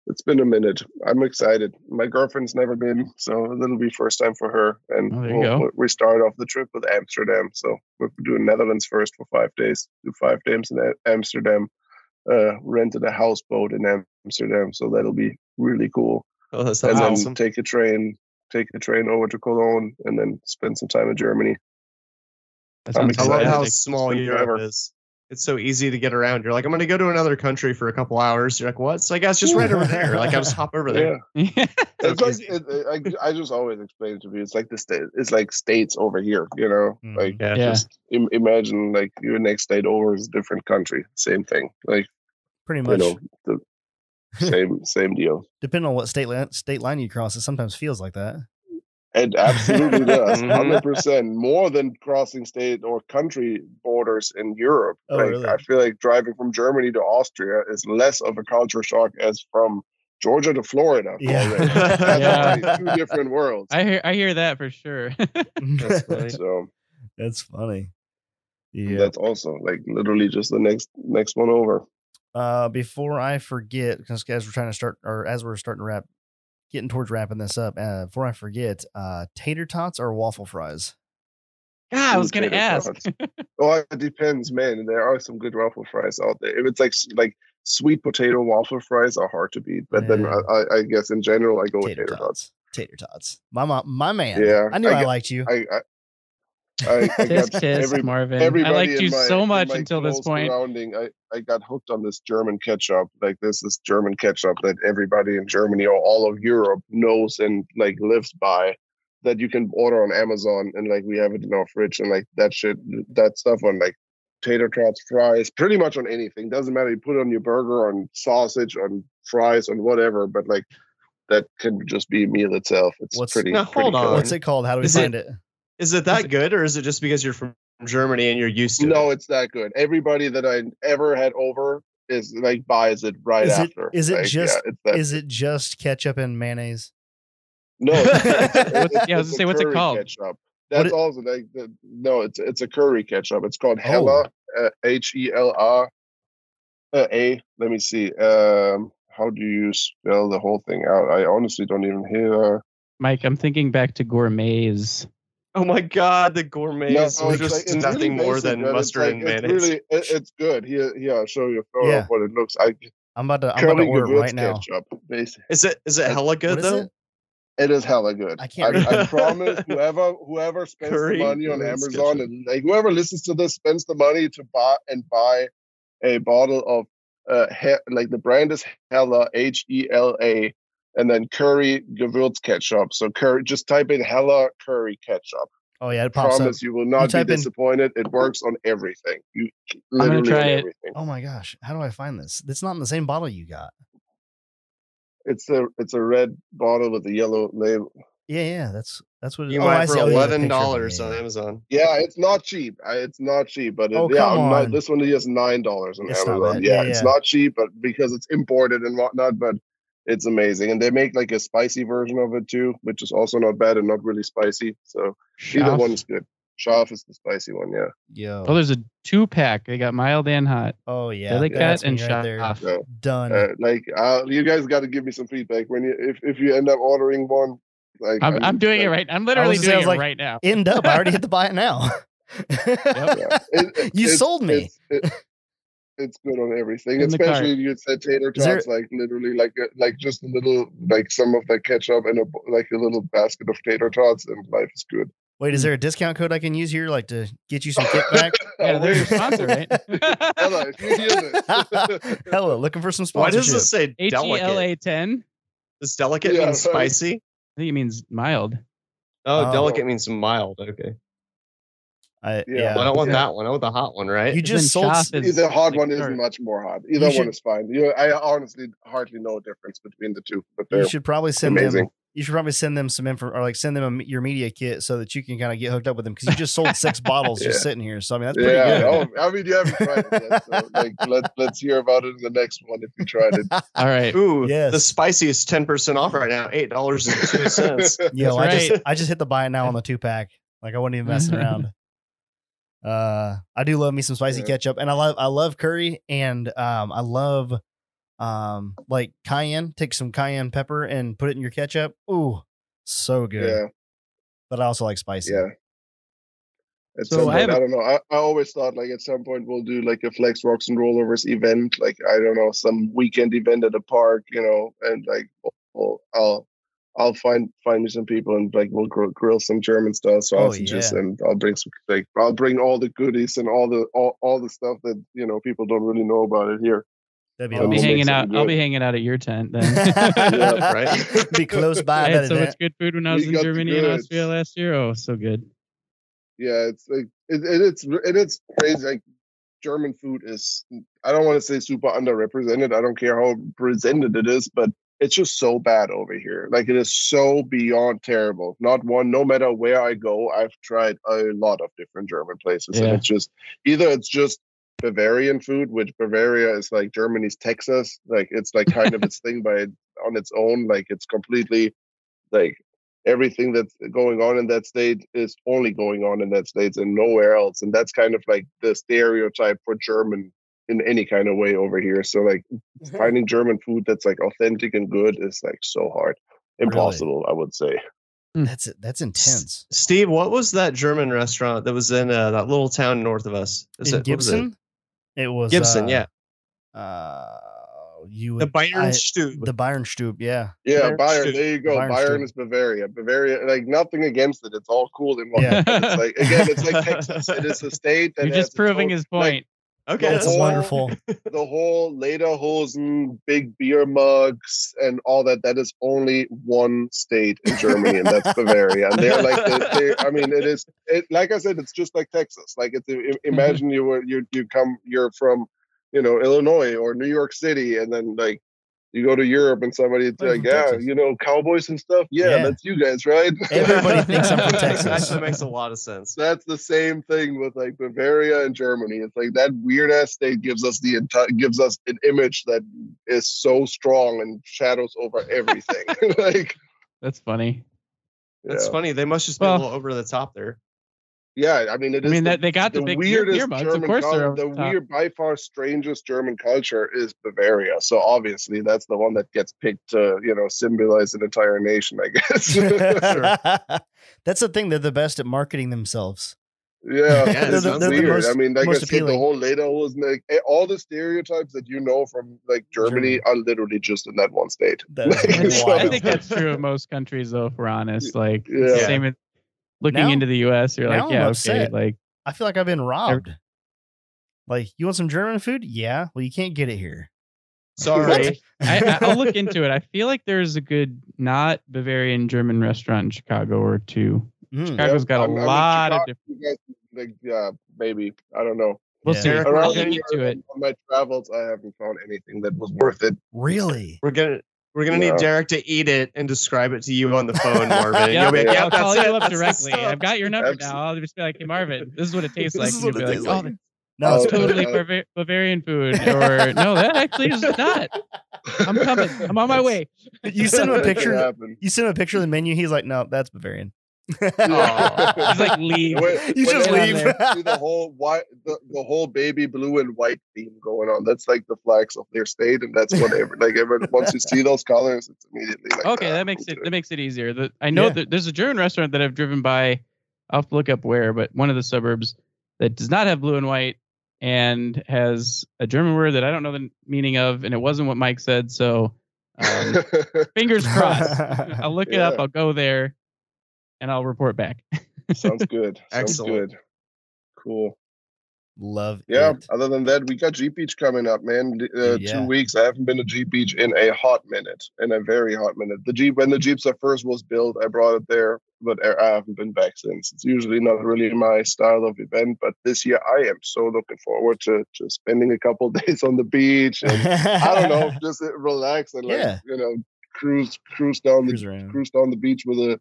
it's been a minute. I'm excited. My girlfriend's never been, so it'll be first time for her. And Oh, there you we'll- go. we- we start off the trip with Amsterdam. So we're doing Netherlands first for five days. Do five days in Amsterdam. Uh, rented a houseboat in Amsterdam, so that'll be really cool. Oh, that and then awesome. take a train, take a train over to Cologne, and then spend some time in Germany. That I'm sounds I love how small Europe forever. is. It's so easy to get around. You're like, I'm going to go to another country for a couple hours. You're like, what? So I guess just right over there. Like, I'll just hop over there. Yeah, Yeah. it's like it, it- I, I just always explain it to me. It's like the state. It's like states over here. You know, Mhm. like Yeah. Yeah. just Im- imagine like your next state over is a different country. Same thing. Like Pretty much. you much. know, the same same deal. Depending on what state line, state line you cross, it sometimes feels like that. It absolutely does. Mhm. Hundred percent more than crossing state or country borders in Europe. Oh, like really? I feel like driving from Germany to Austria is less of a culture shock as from Georgia to Florida. Yeah. That's Yeah. two different worlds. I hear I hear that for sure. That's funny. So That's funny. Yeah. that's also like literally just the next next one over. Uh, before I forget, because as we're trying to start, or as we're starting to wrap, getting towards wrapping this up. Uh, before I forget, uh, tater tots or waffle fries? yeah, I was gonna ask. tots. Oh, it depends, man. There are some good waffle fries out there. If it's like like sweet potato waffle fries are hard to beat, but then Yeah. I, I, I guess in general I go with Tater tater tots. tots. Tater tots. My mom, my man. Yeah, I knew I I, liked you. I I, I, I Tisk got tisk, every, Marvin. I liked you my- so much until this close point. Surrounding, I, I got hooked on this German ketchup. Like this is German ketchup that everybody in Germany or all of Europe knows and like lives by. That you can order on Amazon and like we have it in our fridge and like that shit, that stuff on like tater tots, fries, pretty much on anything. Doesn't matter. You put it on your burger, on sausage, on fries, on whatever. But like that can just be a meal itself. It's What's- pretty. Now, pretty hold killer. on. What's it called? How do we Is it- find it? Is it that good, or is it just because you're from Germany and you're used to No, it? it's that good. Everybody that I ever had over is like buys it right Is it- after. is it Like, just- Yeah, it's that. Is it just ketchup and mayonnaise? no, it's, it's, What's- yeah, I was it's gonna say, what's it called? Ketchup. That's it- also like the, no, it's it's a curry ketchup. It's called Oh. Hella, uh, H E L R, uh, Let me see. Um, how do you spell the whole thing out? I honestly don't even hear. Mike, I'm thinking back to gourmets. Oh my god, the gourmets No, are it's just like- nothing really more basic, than man. Mustard like- and it's mayonnaise. Really, it, it's good. Here, here, I'll show you a photo Yeah. of what it looks. like. I'm about to. I'm about to order it right now. ketchup. Basically, Is it is it hella good What is though? it? it is hella good. I can't I, I promise. Whoever whoever spends Curry the money on Amazon ketchup. and like whoever listens to this spends the money to buy and buy a bottle of uh he, like the brand is Hela H E L A and then curry Gewürz ketchup. So curry, just type in Hela curry ketchup. Oh yeah, it pops up. promise you will not be type in- disappointed. It works on everything. You gonna try on it. everything. Oh my gosh, how do I find this? It's not in the same bottle you got. It's a it's a red bottle with a yellow label. Yeah, yeah, that's that's what. It, You oh, buy for. Oh, yeah, eleven picture of it. dollars on. Amazon. Yeah, it's not cheap. I- It's not cheap, but it, Oh, yeah, come I'm not- on. this one is nine dollars on It's Amazon. bad. Yeah, Yeah, it's not cheap, but because it's imported and whatnot, but it's amazing. And they make like a spicy version of it too, which is also not bad and not really spicy. So either one is good. Scharf is the spicy one, yeah. Yo. Oh, there's a two pack. They got mild and hot. Oh yeah. Deli that's Cat and me right there. Scharf. So, Done. uh, like, uh, you guys got to give me some feedback when you if, if you end up ordering one. Like, I'm, I'm doing it right. I'm literally was say, doing it like, right now. End up. I already hit the buy it now. yeah. It- You it's- sold me. It's, it- it's good on everything, In the especially you said tater Is there- tots, like literally, like a, like just a little, like some of that ketchup and a b- like a little basket of tater tots, and life is good. Wait, is there a discount code I can use here, like to get you some kickback? Yeah, they're your sponsor, right? Ella, if you hear this, Hello, looking for some sponsorship. Why sponsorship. does this say H E L delicate? A ten. Does delicate Yeah, mean right. spicy? I think it means mild. Oh, Oh. delicate means mild. Okay. I, Yeah. yeah. I don't want Yeah. that one. I want the hot one, right? You just sold. Is the hot like one isn't much more hot. Either should- one is fine. You, I honestly hardly know a difference between the two, but You should probably send them. You should probably send them some info or like send them a, your media kit so that you can kind of get hooked up with them because you just sold six bottles just Yeah. sitting here. So I mean that's pretty Yeah, good. oh, I mean you haven't tried it yet, so like let let's hear about it in the next one if you tried it. All right. Ooh, Yes. the spiciest ten percent off right now, eight dollars and two cents. Yo, That's I just. I just hit the buy it now on the two pack. Like I wasn't even messing around. Uh, I do love me some spicy Yeah. ketchup, and I love I love curry, and um, I love um like cayenne. Take some cayenne pepper and put it in your ketchup. Ooh, so good. yeah, But I also like spicy. yeah. At So some I point, have I, a- don't know. I, I always thought like at some point we'll do like a Flex Rocks and Rollovers event, like I don't know, some weekend event at a park, you know, and like we'll, I'll I'll find find me some people and like we'll grill, grill some German style Oh, sausages yeah. and I'll bring some like I'll bring all the goodies and all the all, all the stuff that you know people don't really know about it here. That'd be I'll be We'll awesome. make hanging out. something I'll be hanging out at your tent then. Yeah, right? be close by I had so much good food when I was We in Germany and. Austria last year. Oh, so good. yeah it's like it, it, it's it, it's crazy like german food is i don't want to say super underrepresented i don't care how presented it is but it's just so bad over here like it is so beyond terrible not one no matter where i go i've tried a lot of different german places Yeah. and it's just either it's just bavarian food which bavaria is like germany's texas like it's like kind of its thing by on its own like it's completely like everything that's going on in that state is only going on in that state and nowhere else and that's kind of like the stereotype for german in any kind of way over here so like finding german food that's like authentic and good is like so hard impossible i would say That's that's intense. Steve, what was that German restaurant that was in uh, that little town north of us? Is In it- what was it? Gibson, it? was Gibson, uh, yeah. Uh, you The would Bayern Stube. the Bayern Stube, yeah. yeah Bayern bayern Stube. there you go Bayern bayern is bavaria bavaria like nothing against it it's all cool and Yeah. it's like again it's like texas it is a state that You're just proving own- his like, point. Okay, the That's whole- wonderful. the whole Lederhosen, big beer mugs, and all that. That is only one state in Germany, and that's Bavaria. And they're like, the, they, I mean, it is. It, like I said, it's just like Texas. Like it's. i- mm-hmm. Imagine you were you you come you're from, you know, Illinois or New York City, and then like. You go to Europe and somebody's like, yeah, Texas." you know, cowboys and stuff. Yeah, Yeah. that's you guys, right? Everybody thinks I'm from Texas. Actually makes a lot of sense. that's the same thing with like Bavaria and Germany. It's like that weird ass state gives us the entire gives us an image that is so strong and shadows over everything. like That's funny. That's yeah. funny. They must just be Well- a little over the top there. Yeah, I mean, it I is mean, the, that they got the, the big weirdest beer mugs. German Of course, they're culture. the the top. weird, by far strangest German culture is Bavaria. So obviously, that's the one that gets picked to, you know, symbolize an entire nation. I guess. That's the thing. They're the best at marketing themselves. Yeah, Yeah, it's they're they're the weird. most- I mean, like I said, the whole later was like eh, all the stereotypes that you know from like Germany are literally just in that one state. That is Like, so- I think that's true of most countries, though. If we're honest, like Yeah. same with looking Now- into the U.S. You're now like, I'm yeah, okay, upset. like I feel like I've been robbed. Like, you want some German food? Yeah. Well, you can't get it here. Sorry. I, I'll look into it. I feel like there's a good not Bavarian German restaurant in Chicago or two. Mm. Chicago's got a I'm- I'm in lot of Chicago, different. guys, like, yeah, maybe I don't know. We'll Yeah. see. Derek, I'll look into it. On my travels, I haven't found anything that was worth it. Really? We're gonna we're gonna Yeah. need Derek to eat it and describe it to you on the phone, Marvin. Yeah, You'll be like, I'll "Yep, call that's you up That's directly. I've got your number Absolutely. now. I'll just be like, hey, Marvin, this is what it tastes This like. is what you'll it be tastes like, like. oh, No, it's Oh, totally uh, Bava- Bavarian food. Or no, that actually is not. I'm coming. I'm on my way. You send him a picture. You send him a picture of the menu. He's like, no, that's Bavarian. Aw. He's like, leave. When- You when just they leave. see the whole white, the, the whole baby blue and white theme going on. That's like the flags of their state, and that's whatever. like ever, once you see those colors, it's immediately like okay, ah, that makes it that makes it easier. The, I know Yeah. that there's a German restaurant that I've driven by. I'll have to look up where, but one of the suburbs that does not have blue and white and has a German word that I don't know the meaning of, and it wasn't what Mike said. So um, fingers crossed. I'll look it up. I'll go there, and I'll report back. Sounds good. Sounds Excellent. good. Cool. Love Yeah. it. Other than that, we got Jeep Beach coming up, man. Uh, yeah. Two weeks. I haven't been to Jeep Beach in a hot minute, in a very hot minute. The Jeep when the Jeeps are first was built, I brought it there, but I haven't been back since. It's usually not really my style of event, but this year I am so looking forward to to spending a couple days on the beach and I don't know, just uh, relax and like Yeah. you know cruise cruise down Cruise the around. cruise down the beach with a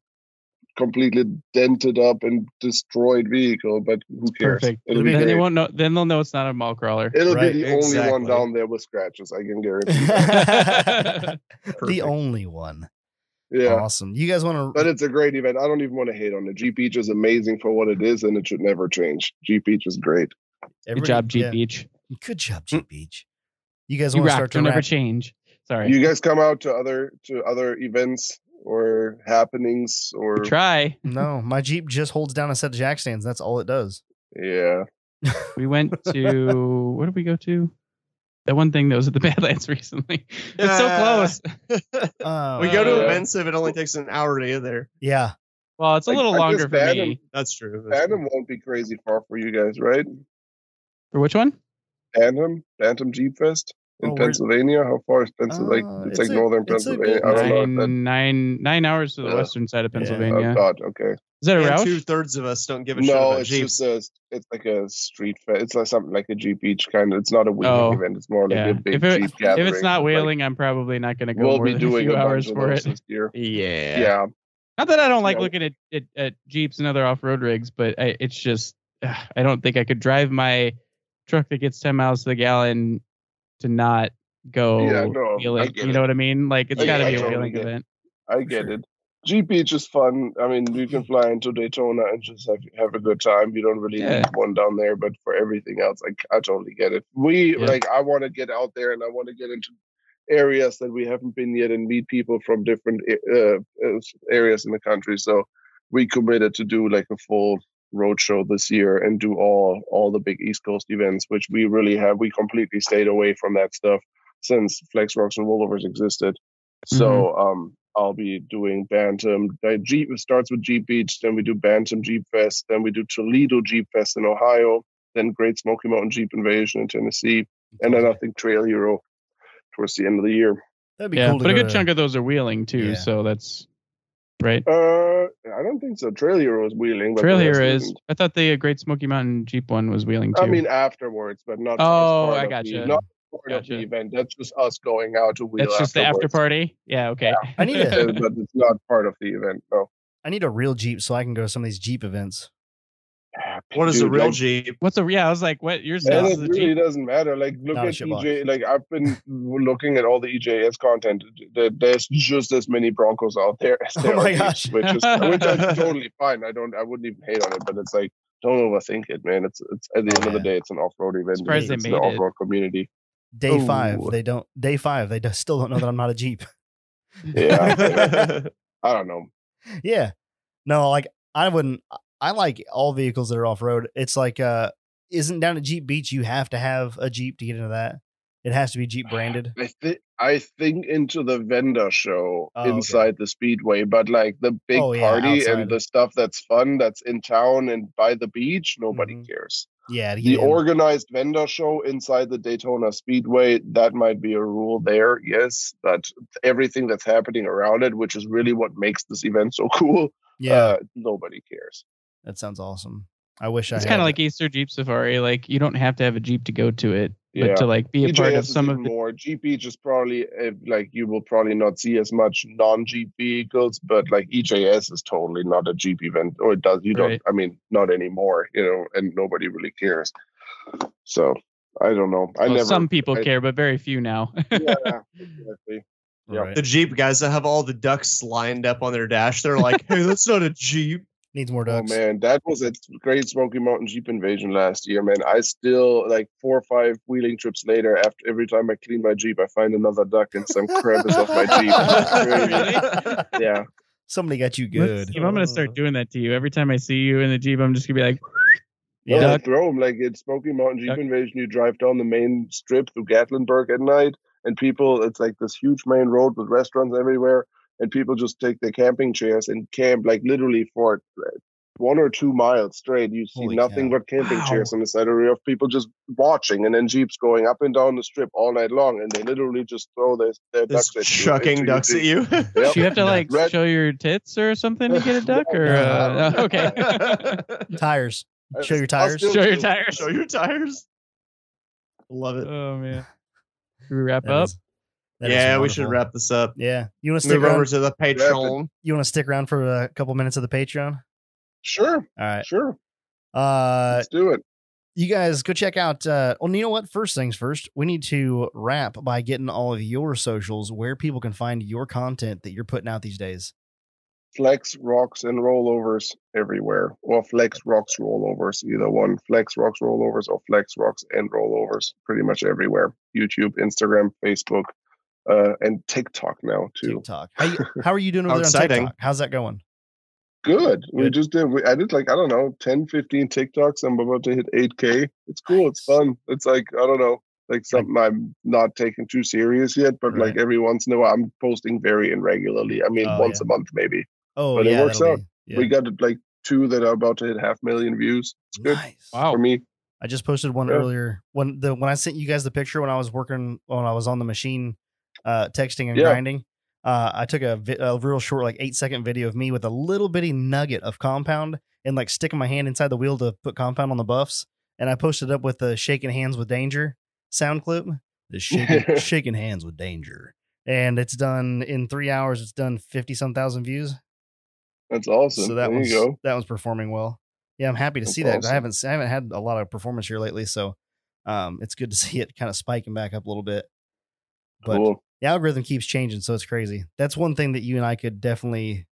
completely dented up and destroyed vehicle. But who cares? Perfect. It'll be be then they won't know. Then they'll know it's not a mall crawler. It'll Right, be the only one down there with scratches. I can guarantee. the only one. Yeah. Awesome. You guys want to? But it's a great event. I don't even want to hate on it. Jeep Beach is amazing for what it is, and it should never change. Jeep Beach is great. Good job, Jeep Beach. Good job, Jeep hmm. Beach. You guys want to start to Don't ever wrap? change. Sorry. You guys come out to other to other events or happenings or Try. No, my Jeep just holds down a set of jack stands. That's all it does. yeah. We went to where did we go to? That one thing that was at the Badlands recently. It's so close. Uh, we go to Uh, events if it only takes an hour to get there. Yeah. Well, it's a Like, little I longer for Bantam- me. That's true. That's Bantam won't be crazy far for you guys, right? For which one? Bantam, Bantam Jeep Fest in Oh, Pennsylvania. How far is Pennsylvania? Uh, like it's, it's like a- northern it's Pennsylvania. good I don't know. If that, Nine, nine, nine hours to the Yeah. western side of Yeah. Pennsylvania. oh God, okay. Is that a And Roush? two thirds of us don't give a shit No, it's Jeeps. just a, it's like a street fest. It's like something like a Jeep Beach kind of. It's not a wheeling Oh, event. It's more like yeah. a big If it- Jeep if gathering. it's not Like, whaling, I'm probably not going to go we'll more be than doing a few a hours for it. this year. yeah. Yeah. Not that I don't like Yeah. looking at, at, at Jeeps and other off-road rigs, but I, it's just ugh, I don't think I could drive my truck that gets 10 miles to the gallon to not go Yeah, no, I wheeling. You it. know what I mean? Like it's got to be a I wheeling event. I get Sure. it. Jeep Beach is fun. I mean, you can fly into Daytona and just have, have a good time. You don't really Yeah. need one down there, but for everything else, like I totally get it. We Yeah. like I want to get out there and I want to get into areas that we haven't been yet and meet people from different uh, areas in the country. So we committed to do like a full road show this year and do all all the big East Coast events, which we really have. We completely stayed away from that stuff since Flex Rocks and Rollovers existed. So um, I'll be doing Bantam. Uh, Jeep it starts with Jeep Beach, then we do Bantam Jeep Fest, then we do Toledo Jeep Fest in Ohio, then Great Smoky Mountain Jeep Invasion in Tennessee, and then I think Trail Hero towards the end of the year. That'd be Yeah, cool but a good to- chunk of those are wheeling too, Yeah. so that's right. Uh, I don't think so. Trail Hero is wheeling, but Trail Hero is. I thought the Great Smoky Mountain Jeep one was wheeling too. I mean, afterwards, but not. as Oh, part I of gotcha. The, not part of the event. That's just us going out to wheel. that's just the after party. Yeah. Okay. I need to- Uh, but it's not part of the event. No. I need a real Jeep so I can go to some of these Jeep events. What is a real like, Jeep? What's a yeah? I was like, what? Yours And is it the really Jeep. doesn't matter. Like, look Not at shitbox. EJ. Like, I've been looking at all the EJS content. There- There's just as many Broncos out there as Oh there my are gosh. Jeeps, which is which is totally fine. I don't. I wouldn't even hate on it. But it's like don't overthink it, man. It's it's at the end of the day, it's an off-road event. Surprised they it's the made it. off-road community. Day five, they don't. Day five, they still don't know that I'm not a Jeep. Yeah, I don't know. yeah, no, like I wouldn't. I like all vehicles that are off road. It's like, uh, isn't down at Jeep Beach you have to have a Jeep to get into that? It has to be Jeep branded. I think I think into the vendor show Oh, okay. inside the speedway, but like the big Oh, yeah, party outside. and the stuff that's fun that's in town and by the beach, nobody Mhm. cares. Yeah, The in. organized vendor show inside the Daytona Speedway, that might be a rule there, yes, but everything that's happening around it, which is really what makes this event so cool, yeah, uh, nobody cares. That sounds awesome. I wish It's I It's kind of like Easter Jeep Safari. Like you don't have to have a Jeep to go to it, but to like be a part of some of the more. GP just probably uh, like you will probably not see as much non-Jeep vehicles, but like EJS is totally not a Jeep event, or it does. You Right. don't. I mean, not anymore. You know, and nobody really cares. So I don't know. I well, never. some people I- care, but very few now. Yeah, exactly. yeah. Right. the Jeep guys that have all the ducks lined up on their dash, they're like, "Hey, that's not a Jeep." Needs more oh, ducks. Oh man, that was a great Smoky Mountain Jeep invasion last year, man. I still like four or five wheeling trips later. After every time I clean my Jeep, I find another duck in some crevice of my Jeep. Yeah. Somebody got you Let's- good. I'm gonna start doing that to you every time I see you in the Jeep. I'm just gonna be like, Yeah, Duck. throw them like it's Smoky Mountain Jeep Duck. Invasion. You drive down the main strip through Gatlinburg at night, and people, it's like this huge main road with restaurants everywhere, and people just take their camping chairs and camp like literally for uh, one or two miles straight. You see Holy nothing cow. but camping Wow. chairs on the side of the road, people just watching, and then Jeeps going up and down the strip all night long, and they literally just throw their, their ducks at you. chucking into ducks at Jeep. you. Yep. do you have to like Red- show your tits or something to get a duck? Or uh, okay, Tires. Show your tires. show your tires. Show your tires. Love it. Oh man, Should we wrap That up? is- that is yeah, we should wrap this up. Yeah, you want to stick Move around? over to the Patreon. You want to stick around for a couple minutes of the Patreon? Sure, All right. sure. Uh, Let's do it. you guys go check out. Uh, well, you know what? First things first, we need to wrap by getting all of your socials where people can find your content that you're putting out these days. Flex rocks and rollovers everywhere, or flex rocks rollovers, either one. Flex rocks rollovers or flex rocks and rollovers, pretty much everywhere. YouTube, Instagram, Facebook, uh, and TikTok now too. TikTok. How, you, how are you doing over there on. TikTok? How's that going? Good. We just did. We, I did like I don't know, 10, 15 TikToks. I'm about to hit 8k. It's cool. It's fun. It's like I don't know, like something I'm not taking too serious yet, but like Right. every once in a while, I'm posting very irregularly. I mean, Oh, once yeah. a month maybe. Oh, But it works out. be- yeah. We got like two that are about to hit half million views. It's good Nice. Wow. for me. I just posted one Yeah. earlier when the when I sent you guys the picture when I was working when I was on the machine, uh, texting and Yeah. grinding. Uh, I took a, vi- a real short, like eight second video of me with a little bitty nugget of compound and like sticking my hand inside the wheel to put compound on the buffs. And I posted up with the shaking hands with danger sound clip. The shaking shaking hands with danger, and it's done in three hours. It's done fifty some thousand views. That's awesome. So that there one's that one's performing well. Yeah, I'm happy to That's see that. 'cause I haven't I haven't had a lot of performance here lately, so um, it's good to see it kind of spiking back up a little bit. But cool. The algorithm keeps changing, so it's crazy. That's one thing that you and I could definitely.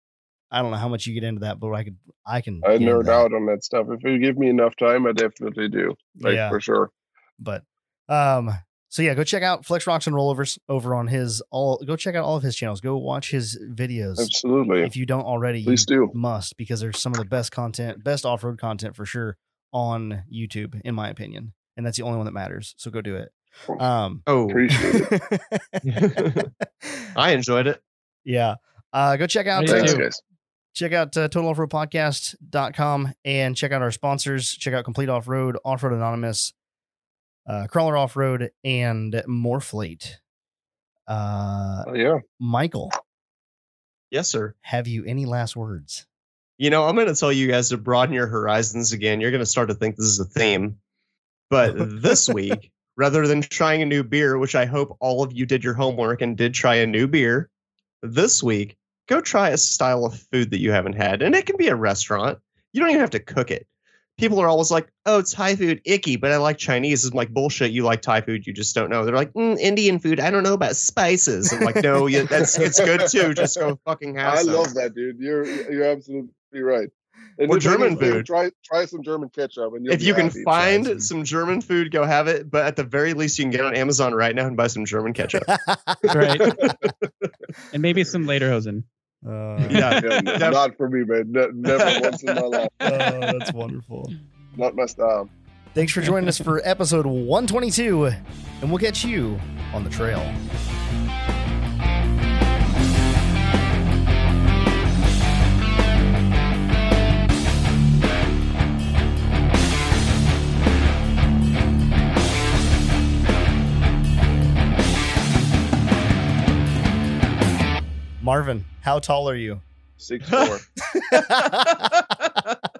I don't know how much you get into that, but I could. I can. I nerd out on that stuff. If you give me enough time, I definitely do. Like Yeah. for sure. but um so yeah go check out flex rocks and rollovers over on his all go check out all of his channels go watch his videos Absolutely. if you don't already Please you do. must because there's some of the best content best off-road content for sure on youtube in my opinion and that's the only one that matters so go do it um Oh, Appreciate it. I enjoyed it. yeah uh go check out Thanks, too. guys. check out uh, totaloffroadpodcast.com and check out our sponsors check out complete off-road off-road anonymous uh crawler off-road and Morflate uh Oh, yeah. michael Yes, sir. have you any last words You know, I'm going to tell you guys to broaden your horizons again. You're going to start to think this is a theme. But this week, rather than trying a new beer, which I hope all of you did your homework and did try a new beer, this week, go try a style of food that you haven't had. And it can be a restaurant. You don't even have to cook it. People are always like, oh, Thai food, icky, but I like Chinese. It's like bullshit. You like Thai food, you just don't know. They're like, mm, Indian food, I don't know about spices. I'm like, no, yeah, that's it's good too. Just go fucking have I love that, dude. You're you're absolutely right. And Or German anything, food. Try try some German ketchup, and if you can find some. some German food, go have it. But at the very least, you can get on Amazon right now and buy some German ketchup. right. and maybe some Lederhosen. Uh, Yeah. Yeah, Def- not for me, man. Ne- never once in my life. oh, that's wonderful. Not my style. Thanks for joining us for episode 122, and we'll catch you on the trail. Marvin, how tall are you? Six four.